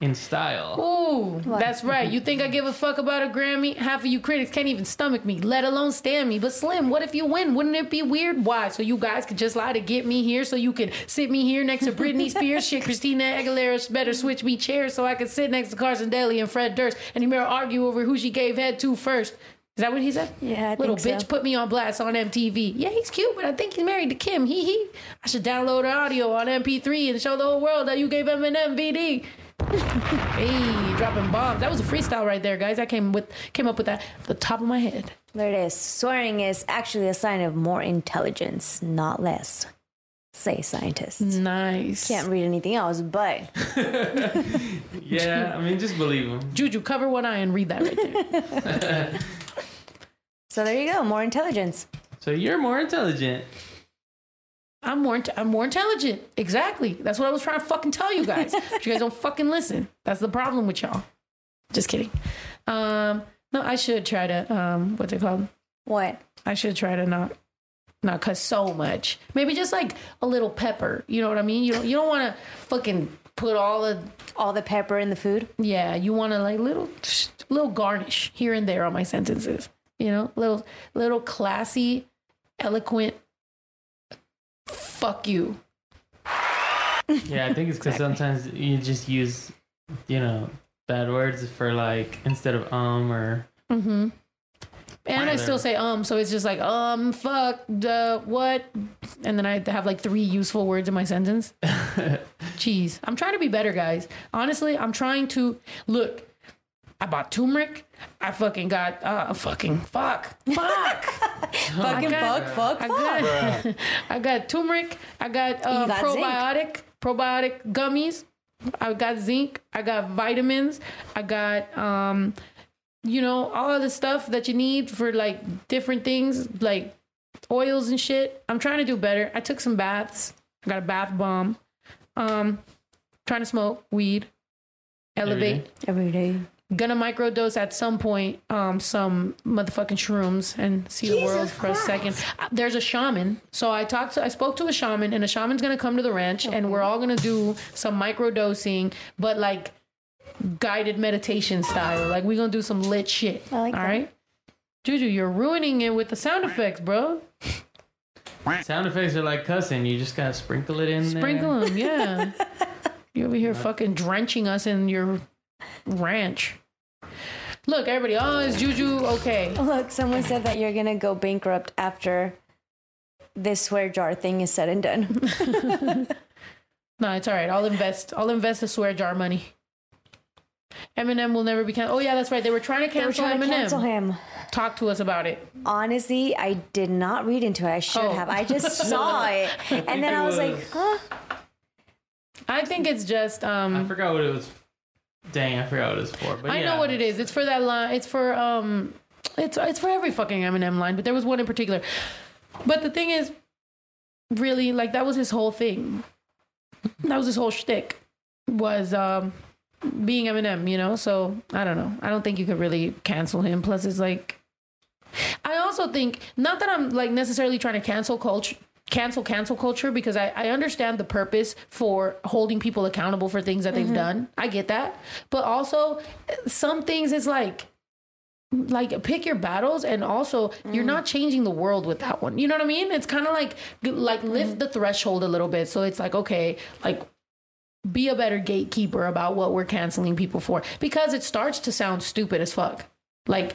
in style. Ooh, that's right. You think I give a fuck about a Grammy? Half of you critics can't even stomach me, let alone stand me. But Slim, what if you win? Wouldn't it be weird? Why? So you guys could just lie to get me here, so you could sit me here next to Britney Spears. Shit, Christina Aguilera better switch me chairs so I could sit next to Carson Daly and Fred Durst and Emir argue over who she gave head to first. Is that what he said? Yeah, I Little think bitch so. put me on blast on MTV. Yeah, he's cute, but I think he's married to Kim. He he. I should download her audio on MP3 and show the whole world that you gave him an MVD. Hey, dropping bombs. That was a freestyle right there, guys. I came with came up with that off the top of my head. There it is. Swearing is actually a sign of more intelligence, not less. Say scientists. Nice. Can't read anything else, but Yeah, I mean, just believe him. Juju, cover one eye and read that right there. so there you go. More intelligence. So you're more intelligent. I'm more I'm more intelligent. Exactly. That's what I was trying to fucking tell you guys. But you guys don't fucking listen. That's the problem with y'all. Just kidding. Um, no, I should try to um, what's it called? What? I should try to not not cuss so much. Maybe just like a little pepper. You know what I mean? You don't you don't want to fucking put all the all the pepper in the food. Yeah, you want to like little little garnish here and there on my sentences. You know, little little classy, eloquent. Fuck you. Yeah, I think it's because sometimes you just use, you know, bad words for like instead of um or Mm-hmm. And I still say um, so it's just like um, fuck, duh, what, and then I have like three useful words in my sentence. Jeez, I'm trying to be better, guys. Honestly, I'm trying to look. I bought turmeric. I fucking got uh, fucking fuck, fuck, Fucking fuck, fuck, I fuck. got, I got turmeric. I got, uh, You got zinc. probiotic, probiotic gummies. I got zinc. I got vitamins. I got um, you know, all of the stuff that you need for like different things, like oils and shit. I'm trying to do better. I took some baths. I got a bath bomb. Um, trying to smoke weed. Elevate. Every day. Gonna microdose at some point um some motherfucking shrooms and see the world for a second. Uh, There's a shaman. So I talked to I spoke to a shaman and a shaman's gonna come to the ranch and we're all gonna do some microdosing, but like guided meditation style. Like we're gonna do some lit shit. I like all that. right? Juju, you're ruining it with the sound effects, bro. sound effects are like cussing. You just gotta sprinkle it in Sprinkle there. them, yeah. you over here fucking drenching us in your ranch. Look, everybody, oh, is Juju okay? Look, someone said that you're gonna go bankrupt after this swear jar thing is said and done. No, it's all right. I'll invest. I'll invest the swear jar money. Eminem will never be canceled. Oh yeah, that's right. They were trying to They were cancel trying to Eminem. cancel him. Talk to us about it. Honestly, I did not read into it. I should Oh. have. I just saw it, and then it I was, like, huh? I think it's just. I um forgot what it was. Dang, I forgot what it's for. But I yeah. know what it is. It's for that line. It's for um. It's it's for every fucking Eminem line, but there was one in particular. But the thing is, really, like that was his whole thing. That was his whole shtick. Was um being Eminem, you know. So I don't know. I don't think you could really cancel him. Plus, it's like I also think not that I'm like necessarily trying to cancel culture cancel cancel culture because I, I understand the purpose for holding people accountable for things that they've mm-hmm. done. I get that. But also some things is like like pick your battles and also you're mm. not changing the world with that one. You know what I mean? It's kind of like like lift mm. the threshold a little bit so it's like okay, like be a better gatekeeper about what we're canceling people for because it starts to sound stupid as fuck. Like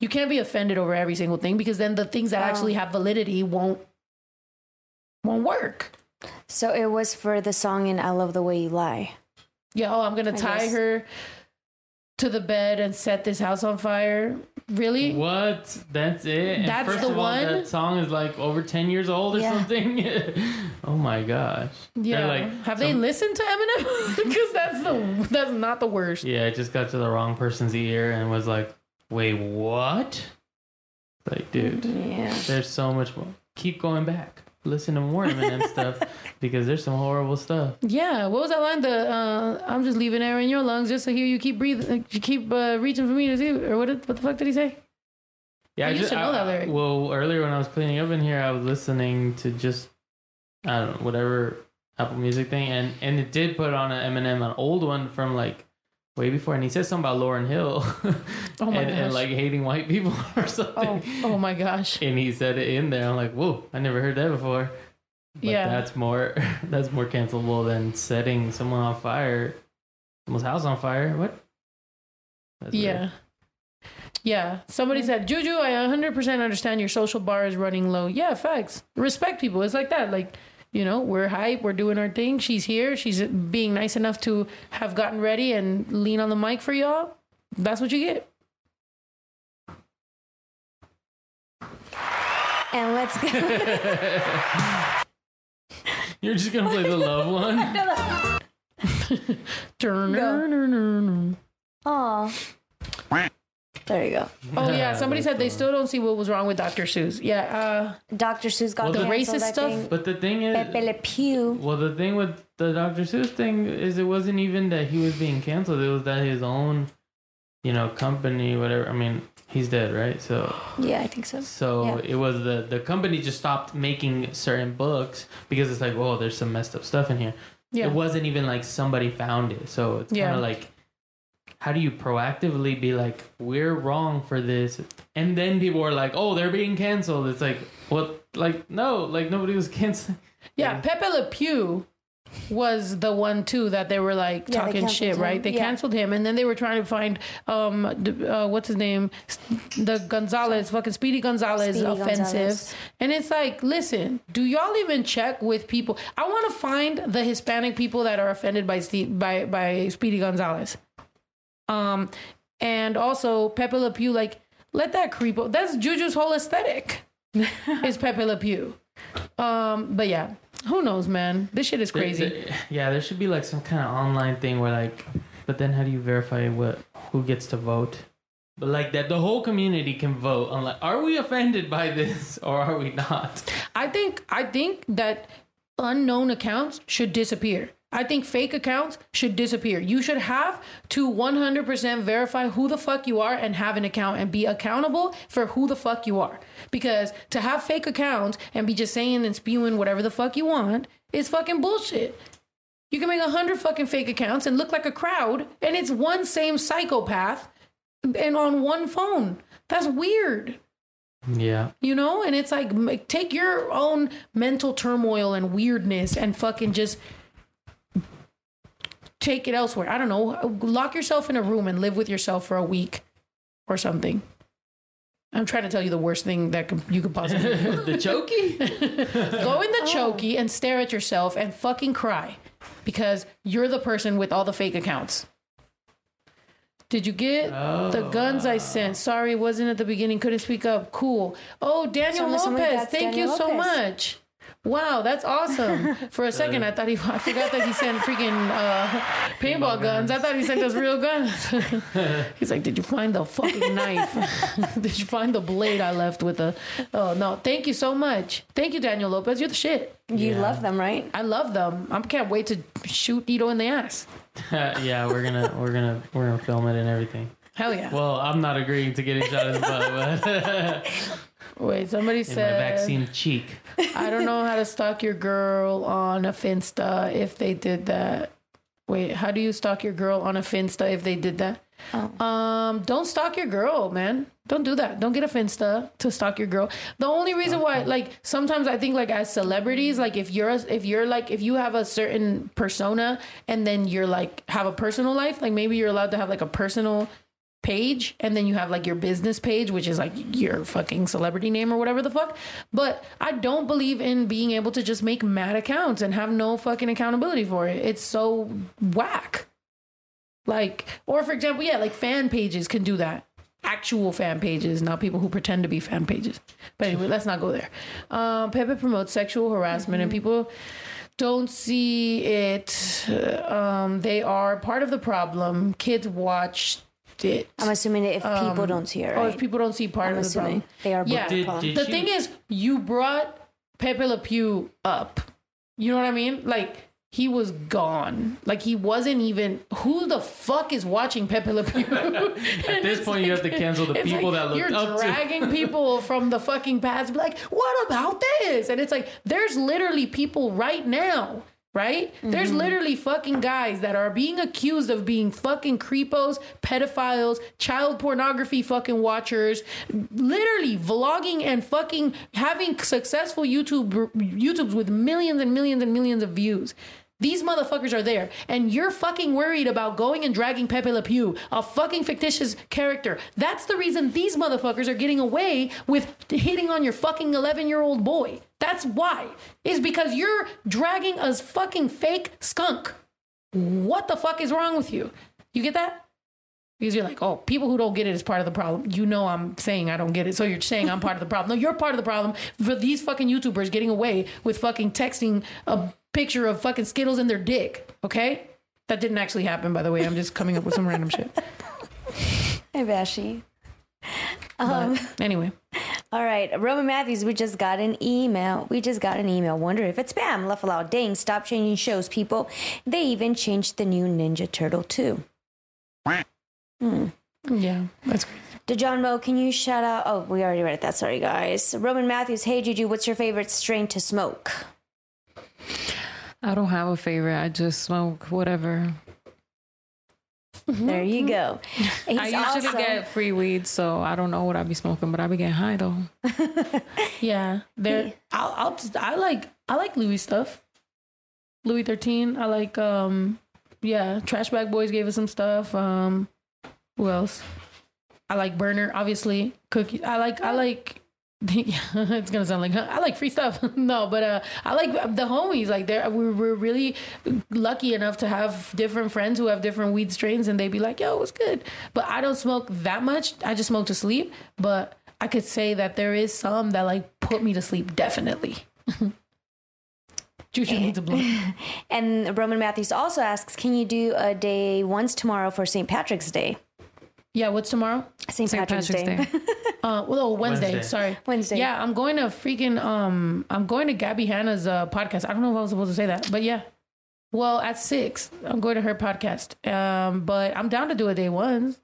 you can't be offended over every single thing because then the things that actually have validity won't won't work. So it was for the song in "I Love the Way You Lie." Yeah, oh, I'm gonna tie guess. her to the bed and set this house on fire. Really? What? That's it? And That's first the of all, one? that song is like over 10 years old or Yeah. something. oh my gosh. Yeah. Like, Have they listened to Eminem? because that's the that's not the worst. Yeah, it just got to the wrong person's ear and was like, wait, what? Like, dude, Yeah. there's so much more. Keep going back. Listen to more Eminem stuff because there's some horrible stuff. Yeah. What was that line? The uh, I'm just leaving air in your lungs just to hear you keep breathing. You keep uh, reaching for me to see. Or what? What the fuck did he say? Yeah, I used to know that lyric. Well, earlier when I was cleaning up in here, I was listening to just I don't know whatever Apple Music thing, and and it did put on an Eminem, an old one from like way before, and he said something about Lauren Hill, Oh my and, and like hating white people or something. Oh, oh my gosh. And he said it in there. I'm like, whoa, I never heard that before. But Yeah. that's more that's more cancelable than setting someone on fire, someone's house on fire. What? That's weird. Yeah. Yeah. Somebody said, Juju, I 100% understand your social bar is running low. Yeah, facts. Respect people. It's like that. Like, you know, we're hype. We're doing our thing. She's here. She's being nice enough to have gotten ready and lean on the mic for y'all. That's what you get. And let's go. You're just gonna play the love one. Turn. Aw. There you go. Oh yeah, somebody said they still don't see what was wrong with Dr. Seuss. Yeah, uh Dr. Seuss got Well, the canceled, racist I stuff? think. But the thing is, Pepe Le Pew. Well, the thing with the Dr. Seuss thing is it wasn't even that he was being canceled. It was that his own, you know, company, whatever. I mean, he's dead, right? So, Yeah, I think so. so Yeah. it was the the company just stopped making certain books because it's like, oh, there's some messed up stuff in here. Yeah. It wasn't even like somebody found it. So it's Yeah. kind of like, how do you proactively be like, we're wrong for this, and then people are like, oh, they're being canceled. It's like, what? Like, no, like nobody was canceled. Yeah, Pepe Le Pew was the one too that they were like Yeah, talking shit, him. right? They Yeah. canceled him, and then they were trying to find um uh, what's his name, the Gonzalez, fucking Speedy Gonzalez Speedy offensive, Gonzalez. and it's like, listen, do y'all even check with people? I want to find the Hispanic people that are offended by Steve, by by Speedy Gonzalez, um, and also Pepe Le Pew, like let that creep. Up. That's Juju's whole aesthetic. is Pepe Le Pew. Um, but yeah, who knows, man? This shit is There- crazy. there- yeah, there should be like some kind of online thing where like, but then how do you verify what who gets to vote? But like that, the whole community can vote on like, are we offended by this or are we not? I think I think that unknown accounts should disappear. I think fake accounts should disappear. You should have to 100% verify who the fuck you are and have an account and be accountable for who the fuck you are. Because to have fake accounts and be just saying and spewing whatever the fuck you want is fucking bullshit. You can make a hundred fucking fake accounts and look like a crowd, and it's one same psychopath and on one phone. That's weird. Yeah, You know, and it's like take your own mental turmoil and weirdness and fucking just take it elsewhere. I don't know. Lock yourself in a room and live with yourself for a week or something. I'm trying to tell you the worst thing that you could possibly do. the chokey. Go in the chokey and stare at yourself and fucking cry because you're the person with all the fake accounts. Did you get the oh, guns I sent? Sorry, wasn't at the beginning. Couldn't speak up. Cool. Oh, Daniel Somebody- somebody- Lopez. Thank Daniel you so much. Wow, that's awesome. For a second, I thought he, I forgot that he sent freaking uh, paintball guns. I thought he sent us real guns. He's like, Did you find the fucking knife? Did you find the blade I left with the. Oh, no. Thank you so much. Thank you, Daniel Lopez. You're the shit. You Yeah. love them, right? I love them. I can't wait to shoot Ito in the ass. yeah, we're gonna we're gonna we're gonna film it and everything. Hell yeah. Well, I'm not agreeing to getting shot in the butt, but Wait, somebody in my vaccine cheek. I don't know how to stalk your girl on a Finsta if they did that. Wait, how do you stalk your girl on a Finsta if they did that? Um, don't stalk your girl, man. Don't do that. Don't get a Finsta to stalk your girl. The only reason why, like, sometimes I think, like, as celebrities, like, if you're, a, if you're like, if you have a certain persona and then you're like have a personal life, like maybe you're allowed to have like a personal page and then you have like your business page which is like your fucking celebrity name or whatever the fuck. But i don't believe in being able to just make mad accounts and have no fucking accountability for it. It's so whack. Like or for example yeah like fan pages can do that. Actual fan pages not people who pretend to be fan pages. But anyway let's not go there. Um pepe promotes sexual harassment and people don't see it. Um they are part of the problem. Kids watch it I'm assuming that if people Um, don't see it, Oh, right? if people don't see part I'm of the assuming problem. they are yeah. part of the Did- problem. did the you- thing is, you brought Pepe Le Pew up. You know what I mean? Like he was gone. Like he wasn't even. Who the fuck is watching Pepe Le Pew? At this point, you have to cancel the It's people like that looked you're to. dragging people from the fucking past. Be like, what about this? And it's like, there's literally people right now, right? There's mm-hmm. literally fucking guys that are being accused of being fucking creepos, pedophiles, child pornography fucking watchers, literally vlogging and fucking having successful YouTube YouTubes with millions and millions and millions of views. These motherfuckers are there, and you're fucking worried about going and dragging Pepe Le Pew, a fucking fictitious character. That's the reason these motherfuckers are getting away with hitting on your fucking 11 year old boy. That's why. Is because you're dragging a fucking fake skunk. What the fuck is wrong with you? You get that? Because you're like, oh, people who don't get it is part of the problem. You know, I'm saying I don't get it. So you're saying I'm part of the problem. No, you're part of the problem for these fucking YouTubers getting away with fucking texting a picture of fucking Skittles in their dick. Okay? That didn't actually happen, by the way. I'm just coming up with some random shit. Hey, Bashi. But anyway. All right, Roman Matthews, we just got an email. We just got an email. Wonder if it's spam. Laugh aloud. Dang, stop changing shows, people. They even changed the new Ninja Turtle too. Hmm. Yeah, that's crazy. DeJohn Mo, can you shout out? Oh, we already read that. Sorry, guys. Roman Matthews, hey Juju, what's your favorite strain to smoke? I don't have a favorite. I just smoke whatever. There you go. He's I usually also- get free weed, so I don't know what I be smoking, but I be getting high though. Yeah, there. I'll, I'll just, I like I like Louis stuff. Louis thirteen. I like um yeah. Trash Bag Boys gave us some stuff. Um, who else? I like Burner, obviously. Cookie. I like I like. it's gonna sound like huh, I like free stuff. no, but uh, I like the homies. Like they're we're, we're really lucky enough to have different friends who have different weed strains, and they'd be like, "Yo, it's good." But I don't smoke that much. I just smoke to sleep. But I could say that there is some that like put me to sleep. Definitely. Juju needs a blunt. And Roman Matthews also asks, can you do a day once tomorrow for St. Patrick's Day? Yeah, what's tomorrow? St. Patrick's, Day. Uh, well, oh, Wednesday, Wednesday. Sorry, Wednesday. Yeah, I'm going to freaking um, I'm going to Gabby Hanna's uh, podcast. I don't know if I was supposed to say that, but yeah. Well, at six, I'm going to her podcast. Um, but I'm down to do a day ones.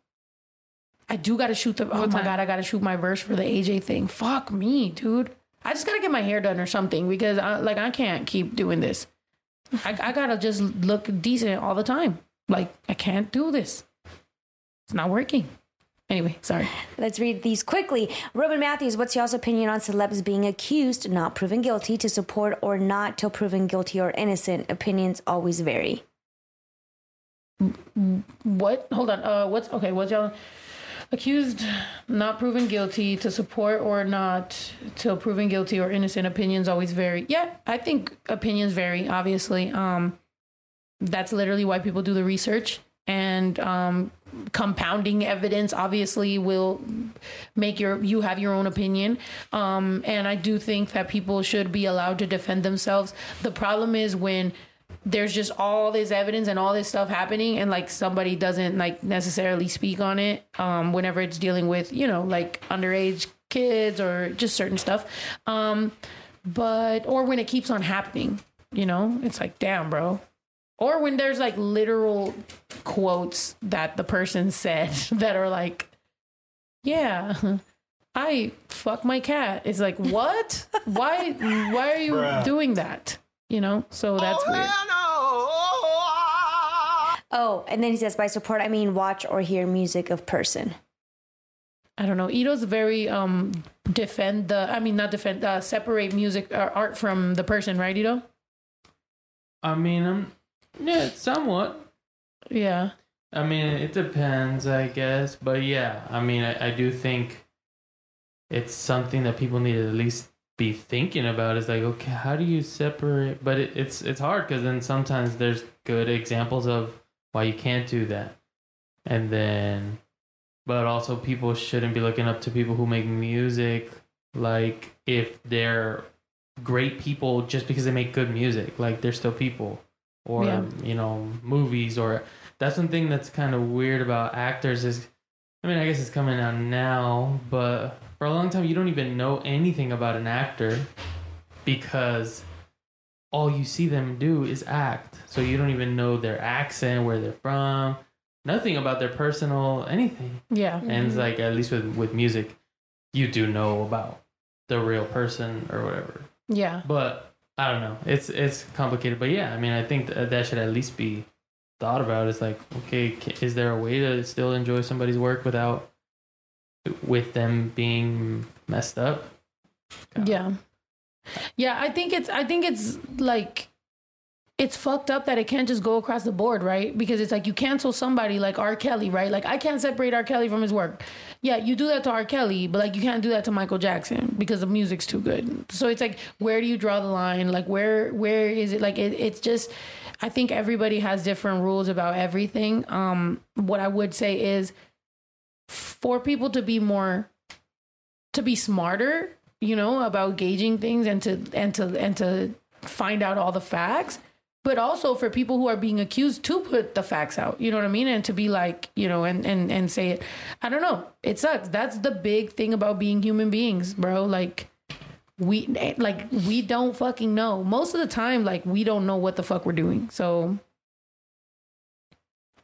I do got to shoot the. Oh What my time? god, I got to shoot my verse for the AJ thing. Fuck me, dude. I just gotta get my hair done or something because I like I can't keep doing this. I, I gotta just look decent all the time. Like I can't do this. It's not working. Anyway, sorry. Let's read these quickly. Roman Matthews, what's y'all's opinion on celebs being accused, not proven guilty, to support or not till proven guilty or innocent? Opinions always vary. What? Hold on. Uh, what's okay? What's y'all accused, not proven guilty, to support or not till proven guilty or innocent? Opinions always vary. Yeah, I think opinions vary. Obviously, um, that's literally why people do the research and um, compounding evidence. Obviously, will make your you have your own opinion. Um, and I do think that people should be allowed to defend themselves. The problem is when there's just all this evidence and all this stuff happening and like somebody doesn't like necessarily speak on it um whenever it's dealing with you know like underage kids or just certain stuff um but or when it keeps on happening you know it's like damn bro or when there's like literal quotes that the person said that are like yeah i fuck my cat it's like what why why are you Bruh. doing that you know so that's weird Oh, and then he says, by support, I mean watch or hear music of person. I don't know. Ito's very um defend the. I mean, not defend. Uh, separate music or art from the person, right, Ito? I mean, I'm yeah, somewhat. Yeah. I mean, it depends, I guess. But yeah, I mean, I, I do think it's something that people need to at least be thinking about. Is like, okay, how do you separate? But it, it's it's hard because then sometimes there's good examples of why you can't do that, and then, but also people shouldn't be looking up to people who make music like if they're great people just because they make good music. Like they're still people, or Yeah. you know, movies or that's one thing that's kind of weird about actors is I mean, I guess it's coming out now, but for a long time you don't even know anything about an actor because all you see them do is act. So you don't even know their accent, where they're from, nothing about their personal anything. Yeah. And it's Mhm. like at least with with music, you do know about the real person or whatever. Yeah. But I don't know. It's it's complicated. But yeah, I mean, I think th- that should at least be thought about. It's like, okay, is there a way to still enjoy somebody's work without with them being messed up? Yeah. Yeah, I think it's I think it's like it's fucked up that it can't just go across the board, right? Because it's like you cancel somebody like R. Kelly, right? Like I can't separate R. Kelly from his work. Yeah, you do that to R. Kelly, but like you can't do that to Michael Jackson because the music's too good. So it's like where do you draw the line? Like where where is it? Like it, it's just I think everybody has different rules about everything. Um what I would say is for people to be more to be smarter, you know, about gauging things and to and to and to find out all the facts, but also for people who are being accused to put the facts out. You know what I mean? And to be like, you know, and and and say it. I don't know. It sucks. That's the big thing about being human beings, bro. Like we like we don't fucking know. Most of the time like we don't know what the fuck we're doing. So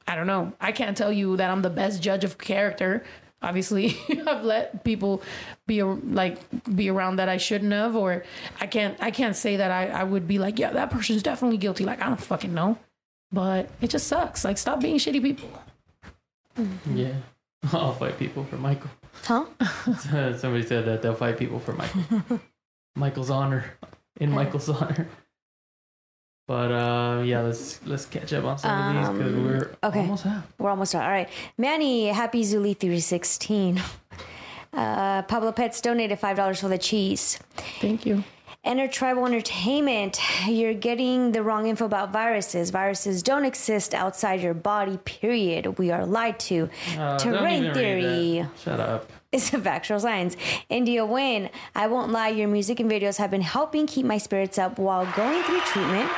I don't know. I can't tell you that I'm the best judge of character. Obviously, I've let people be like be around that I shouldn't have, or I can't. I can't say that I, I would be like, yeah, that person's definitely guilty. Like I don't fucking know, but it just sucks. Like stop being shitty people. Mm-hmm. Yeah, I'll fight people for Michael. Huh? Somebody said that they'll fight people for Michael. Michael's honor, in Michael's honor. But uh, yeah, let's let's catch up on some of these because Um, we're okay. almost out. We're almost done. All right. Manny, happy Zuli 316. Uh, Pablo Pets donated $5 for the cheese. Thank you. Enter Tribal Entertainment. You're getting the wrong info about viruses. Viruses don't exist outside your body, period. We are lied to. Uh, Terrain theory. Shut up. It's a factual science. India Win. I won't lie, your music and videos have been helping keep my spirits up while going through treatment.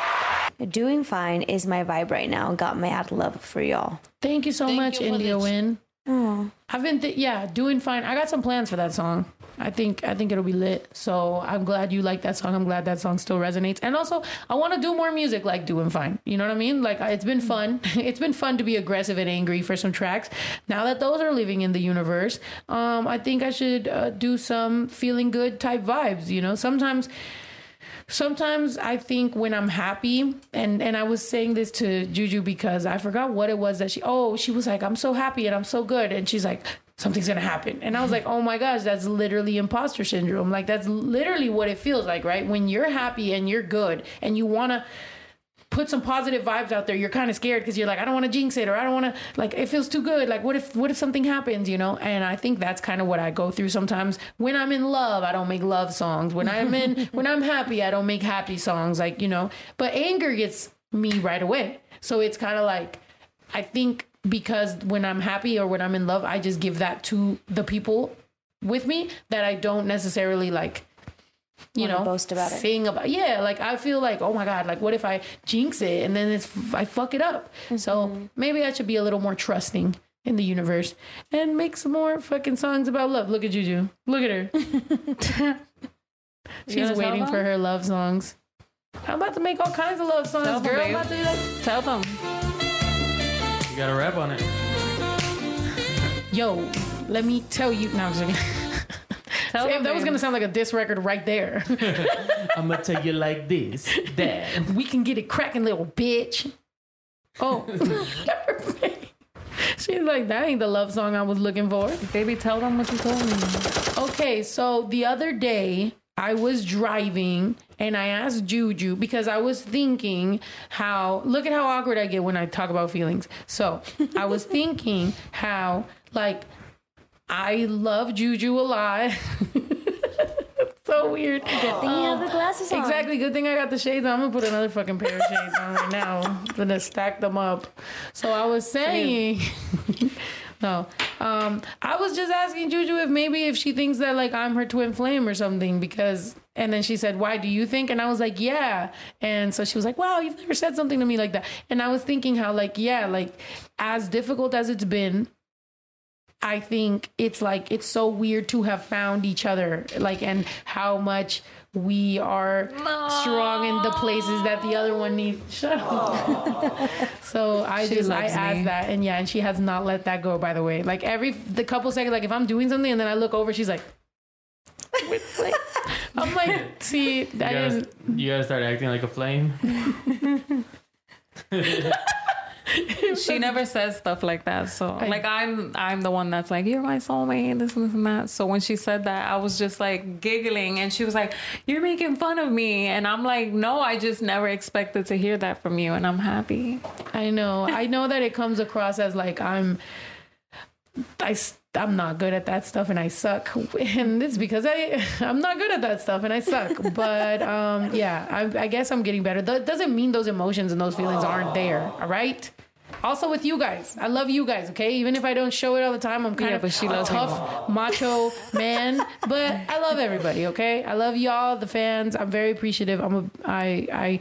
Doing fine is my vibe right now. Got mad love for y'all. Thank you so much, you India Win. Oh. I've been th- yeah doing fine. I got some plans for that song. I think I think it'll be lit. So I'm glad you like that song. I'm glad that song still resonates. And also, I want to do more music like doing fine. You know what I mean? Like it's been fun. it's been fun to be aggressive and angry for some tracks. Now that those are living in the universe, um, I think I should uh, do some feeling good type vibes. You know, sometimes sometimes I think when I'm happy, and and I was saying this to Juju because I forgot what it was that she. Oh, she was like, "I'm so happy and I'm so good," and she's like. Something's gonna happen, and I was like, "Oh my gosh, that's literally imposter syndrome. Like that's literally what it feels like, right? When you're happy and you're good, and you wanna put some positive vibes out there, you're kind of scared because you're like, I don't want to jinx it, or I don't want to like it feels too good. Like, what if what if something happens, you know? And I think that's kind of what I go through sometimes. When I'm in love, I don't make love songs. When I'm in when I'm happy, I don't make happy songs. Like you know, but anger gets me right away. So it's kind of like I think because when I'm happy or when I'm in love, I just give that to the people with me that I don't necessarily like you know boast about it. sing about yeah like i feel like oh my god like what if i jinx it and then it's i fuck it up Mm-hmm. so maybe i should be a little more trusting in the universe and make some more fucking songs about love look at juju look at her she's waiting for her love songs i'm about to make all kinds of love songs Tell them, girl babe. I'm about to do that. Tell them. You got to rap on it. yo let me tell you no i'm just kidding. Tell Sam, them, that was gonna sound like a diss record right there I'm gonna tell you like this, that. we can get it cracking little bitch oh she's like that ain't the love song i was looking for Baby, tell them what you told me. Okay, so the other day I was driving and I asked Juju because I was thinking how look at how awkward I get when I talk about feelings. So I was thinking how like I love Juju a lot. so weird. Good thing you have the glasses on. Exactly. Good thing I got the shades on. I'm gonna put another fucking pair of shades on right now. I'm gonna stack them up. So I was saying. No. Um, I was just asking Juju if maybe if she thinks that like I'm her twin flame or something because and then she said, Why do you think? And I was like, Yeah. And so she was like, Wow, you've never said something to me like that. And I was thinking how like, yeah, like as difficult as it's been, I think it's like it's so weird to have found each other, like, and how much we are strong in the places that the other one needs. Shut up. so I She just I loves asked me. that, and yeah, and she has not let that go. By the way, like every the couple seconds, like if I'm doing something and then I look over, she's like. I'm like, see, You I gotta, didn't. you gotta start acting like a flame. she never says stuff like that. So like I'm I'm the one that's like, You're my soulmate, this and this and that. So when she said that, I was just like giggling and she was like, You're making fun of me and I'm like, No, I just never expected to hear that from you and I'm happy. I know. I know that it comes across as like I'm I I'm not good at that stuff and I suck. And it's because I I'm not good at that stuff and I suck. But um yeah, I, I guess I'm getting better. That doesn't mean those emotions and those feelings aren't there. All right. Also with you guys, I love you guys. Okay, even if I don't show it all the time, I'm kind Yeah, of but she loves me tough, macho man. But I love everybody. Okay, I love y'all, the fans. I'm very appreciative. I'm a I I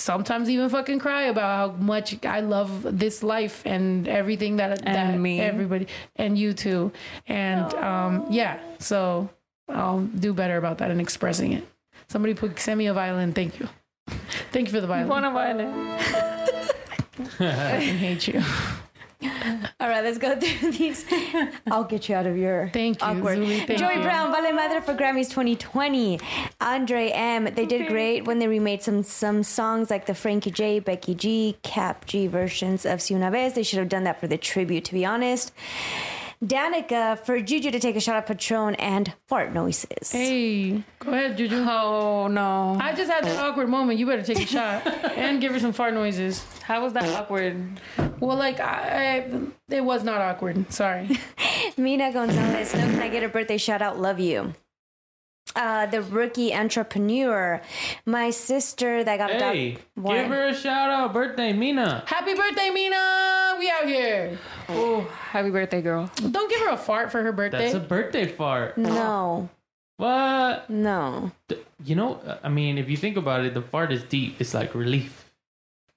sometimes even fucking cry about how much I love this life and everything that that me. everybody and you too. And um yeah, so I'll do better about that and expressing it. Somebody put send me a violin. Thank you. Thank you for the violin. One of mine. I hate you. All right, let's go through these. I'll get you out of your Thank you, awkward. Zuli, thank Joey you. Brown, Vale Madre for Grammys 2020. Andre M. They did great when they remade some some songs like the Frankie J, Becky G, Kap G versions of Si Una Vez. They should have done that for the tribute, to be honest. Danica for Juju to take a shot at Patron and fart noises. Hey, go ahead, Juju. Oh no. I just had an awkward moment. You better take a shot and give her some fart noises. How was that awkward? Well, like I, I it was not awkward. Sorry. Mina Gonzalez, no, can I get a birthday shout out? Love you. Uh, the rookie entrepreneur, my sister that got Hey, adopted. What? give her a shout out. Birthday, Mina. Happy birthday, Mina. We out here. Oh, happy birthday, girl. Don't give her a fart for her birthday. That's a birthday fart. No, What? no. You know, I mean, if you think about it, the fart is deep. It's like relief.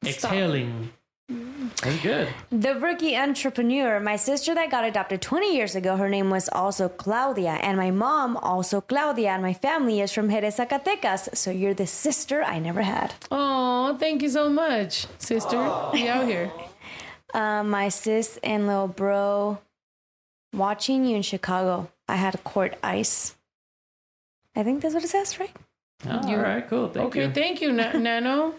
Exhaling. That's good. The rookie entrepreneur, my sister that got adopted 20 years ago, her name was also Claudia, and my mom also Claudia, and my family is from Jerez, Zacatecas. So you're the sister I never had. Oh, thank you so much, sister. We out here. Uh, my sis and little bro watching you in Chicago. I had court ice. I think that's what it says, right? All right, cool. Thank you. okay, you. thank you, Na- Nano.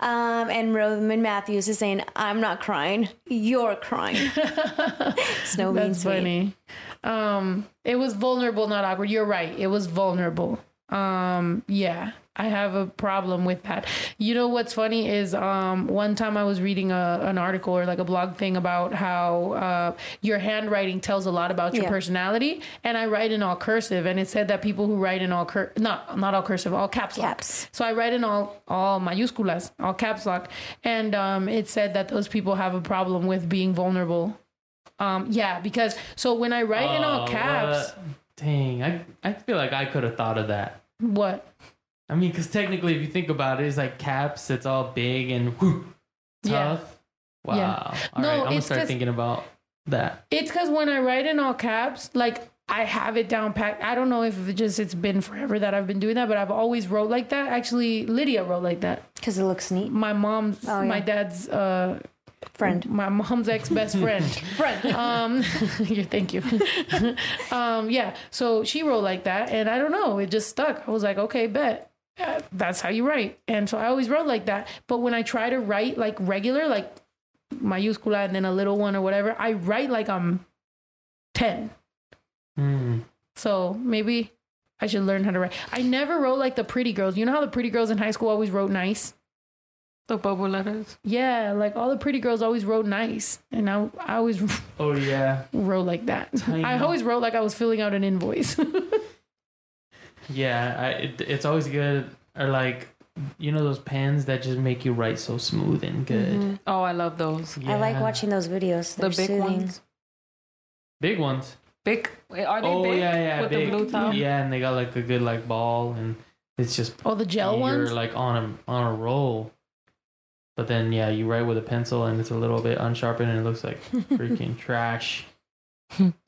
Um, and Roman Matthews is saying, I'm not crying. You're crying. Snow That's funny. Um, it was vulnerable, not awkward. You're right. It was vulnerable. Um, yeah, I have a problem with that. You know what's funny is um, one time I was reading a, an article or like a blog thing about how uh, your handwriting tells a lot about your Yeah. personality, and I write in all cursive, and it said that people who write in all cur not not all cursive, all caps lock. Caps. So I write in all all mayúsculas, all caps lock, and um, it said that those people have a problem with being vulnerable. Um, yeah, because so when I write in all Oh, caps, what? Dang, I, I feel like I could have thought of that. what? I mean, because technically, if you think about it, it's like caps, it's all big and whew, Yeah. tough. Wow. Yeah. All No, right, I'm going to start thinking about that. It's because when I write in all caps, like I have it down pat. I don't know if it just it's been forever that I've been doing that, but I've always wrote like that. Actually, Lydia wrote like that. Because it looks neat. My mom's, Oh, my dad's uh, Friend. my mom's ex best friend. friend. Um, yeah, thank you. um, yeah. So she wrote like that, and I don't know. It just stuck. I was like, okay, bet. That's how you write. And so I always wrote like that. But when I try to write like regular, like mayúscula and then a little one or whatever, I write like I'm ten. Hmm. So maybe I should learn how to write. I never wrote like the pretty girls. You know how the pretty girls in high school always wrote nice? The bubble letters. Yeah, like all the pretty girls always wrote nice, and I I always Oh yeah, wrote like that. I I always wrote like I was filling out an invoice. yeah. I, it, it's always good. Or like, you know those pens that just make you write so smooth and good. Mhm. Oh, I love those. I like watching those videos. The They're big soothing. ones. big ones. Big. Are they oh big? yeah, yeah, With big. the blue top. Yeah, and they got like a good like ball, and it's just oh, the gel you're ones. like on a on a roll. But then yeah, you write with a pencil and it's a little bit unsharpened and it looks like freaking trash.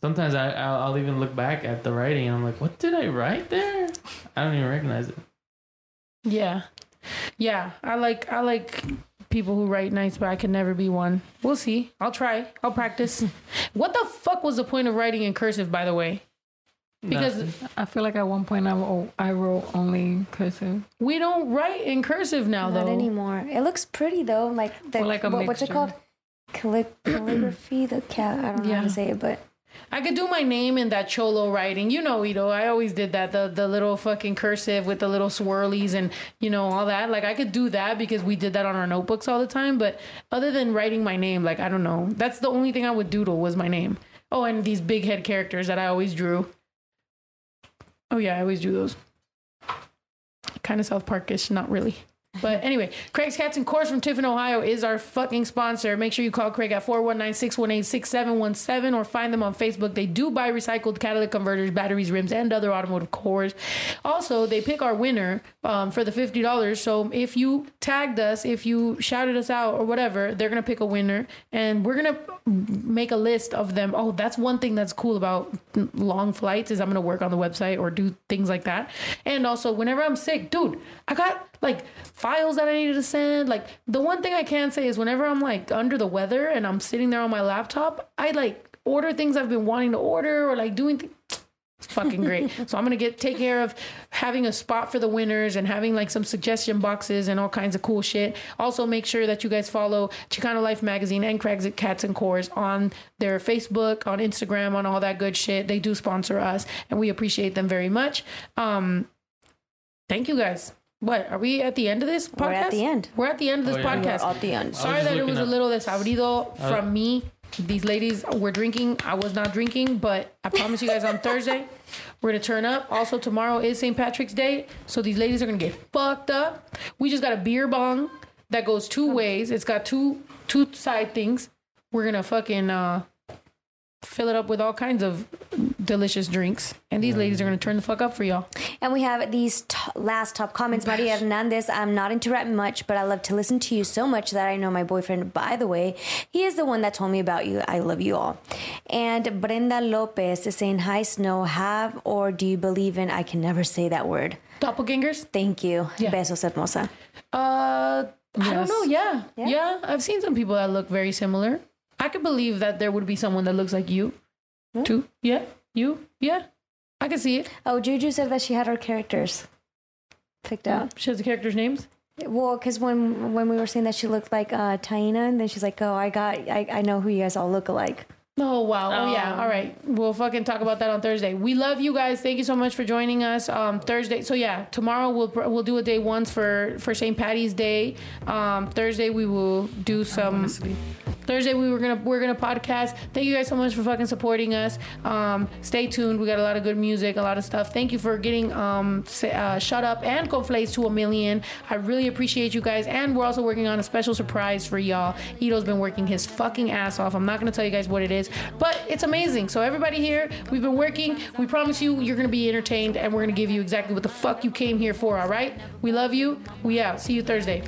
Sometimes I I'll, I'll even look back at the writing and I'm like, what did I write there? I don't even recognize it. Yeah. Yeah. I like I like people who write nice, but I can never be one. We'll see. I'll try. I'll practice. what the fuck was the point of writing in cursive, by the way? Because I feel like at one point I wrote, I wrote only cursive. we don't write in cursive now though. Not though. anymore. It looks pretty though. Like the Or like a what, what's it called? Calli- calligraphy. The cat. I don't know how to say it, but I could do my name in that cholo writing. You know, Ito. I always did that. The the little fucking cursive with the little swirlies and you know all that. Like I could do that because we did that on our notebooks all the time. But other than writing my name, like I don't know. That's the only thing I would doodle was my name. Oh, and these big head characters that I always drew. Oh yeah, I always drew those. Kind of South Parkish, not really. But anyway, Craig's Cats and Cores from Tiffin, Ohio is our fucking sponsor. Make sure you call Craig at 419-618-6717 or find them on Facebook. They do buy recycled catalytic converters, batteries, rims, and other automotive cores. Also, they pick our winner um, for the $50. So if you tagged us, if you shouted us out or whatever, they're going to pick a winner. And we're going to make a list of them. Oh, that's one thing that's cool about long flights is I'm going to work on the website or do things like that. And also, whenever I'm sick, dude, I got like files that I needed to send. Like the one thing I can say is whenever I'm like under the weather and I'm sitting there on my laptop, I like order things I've been wanting to order or like doing things. It's fucking great. so I'm gonna get take care of having a spot for the winners and having like some suggestion boxes and all kinds of cool shit. Also, make sure that you guys follow Chicano Life Magazine and Craig's Cats and Cores on their Facebook, on Instagram, on all that good shit. They do sponsor us, and we appreciate them very much. Um, thank you guys. What are we at the end of this podcast? We're at the end. We're at the end of this Oh, yeah. podcast. We're at the end. Sorry that it looking was a little desabrido Uh, from me. These ladies were drinking. I was not drinking, but I promise you guys on Thursday, we're gonna turn up. Also, tomorrow is St. Patrick's Day, so these ladies are gonna get fucked up. We just got a beer bong that goes two ways. It's got two two side things. We're gonna fucking uh, fill it up with all kinds of delicious drinks, and these ladies are gonna turn the fuck up for y'all. And we have these t- last top comments. Maria Hernandez, I'm not into rap much, but I love to listen to you so much that I know my boyfriend, by the way, he is the one that told me about you. I love you all. And Brenda Lopez is saying, Hi, Snow, have or do you believe in? I can never say that word. Doppelgangers. Thank you. Yeah. Besos, hermosa. Uh, I don't know. Yeah. Yeah. yeah, I've seen some people that look very similar. I could believe that there would be someone that looks like you, Yeah. too. Yeah, you. Yeah, I can see it. Oh, Juju said that she had her characters picked out. She has the characters' names. Well, because when when we were saying that she looked like uh, Taina, and then she's like, "Oh, I got, I, I know who you guys all look alike." Oh wow! Oh yeah! Oh. All right, we'll fucking talk about that on Thursday. We love you guys. Thank you so much for joining us. Um, Thursday. So yeah, tomorrow we'll we'll do a day once for for St. Patty's Day. Um, Thursday we will do some. Thursday we were gonna we're gonna podcast. Thank you guys so much for fucking supporting us. Um, stay tuned. We got a lot of good music, a lot of stuff. Thank you for getting um say, uh, shut up and conflates to a million. I really appreciate you guys. And we're also working on a special surprise for y'all. Ito's been working his fucking ass off. I'm not gonna tell you guys what it is, but it's amazing. So everybody here, we've been working. We promise you, you're gonna be entertained, and we're gonna give you exactly what the fuck you came here for. All right? We love you. We out. See you Thursday.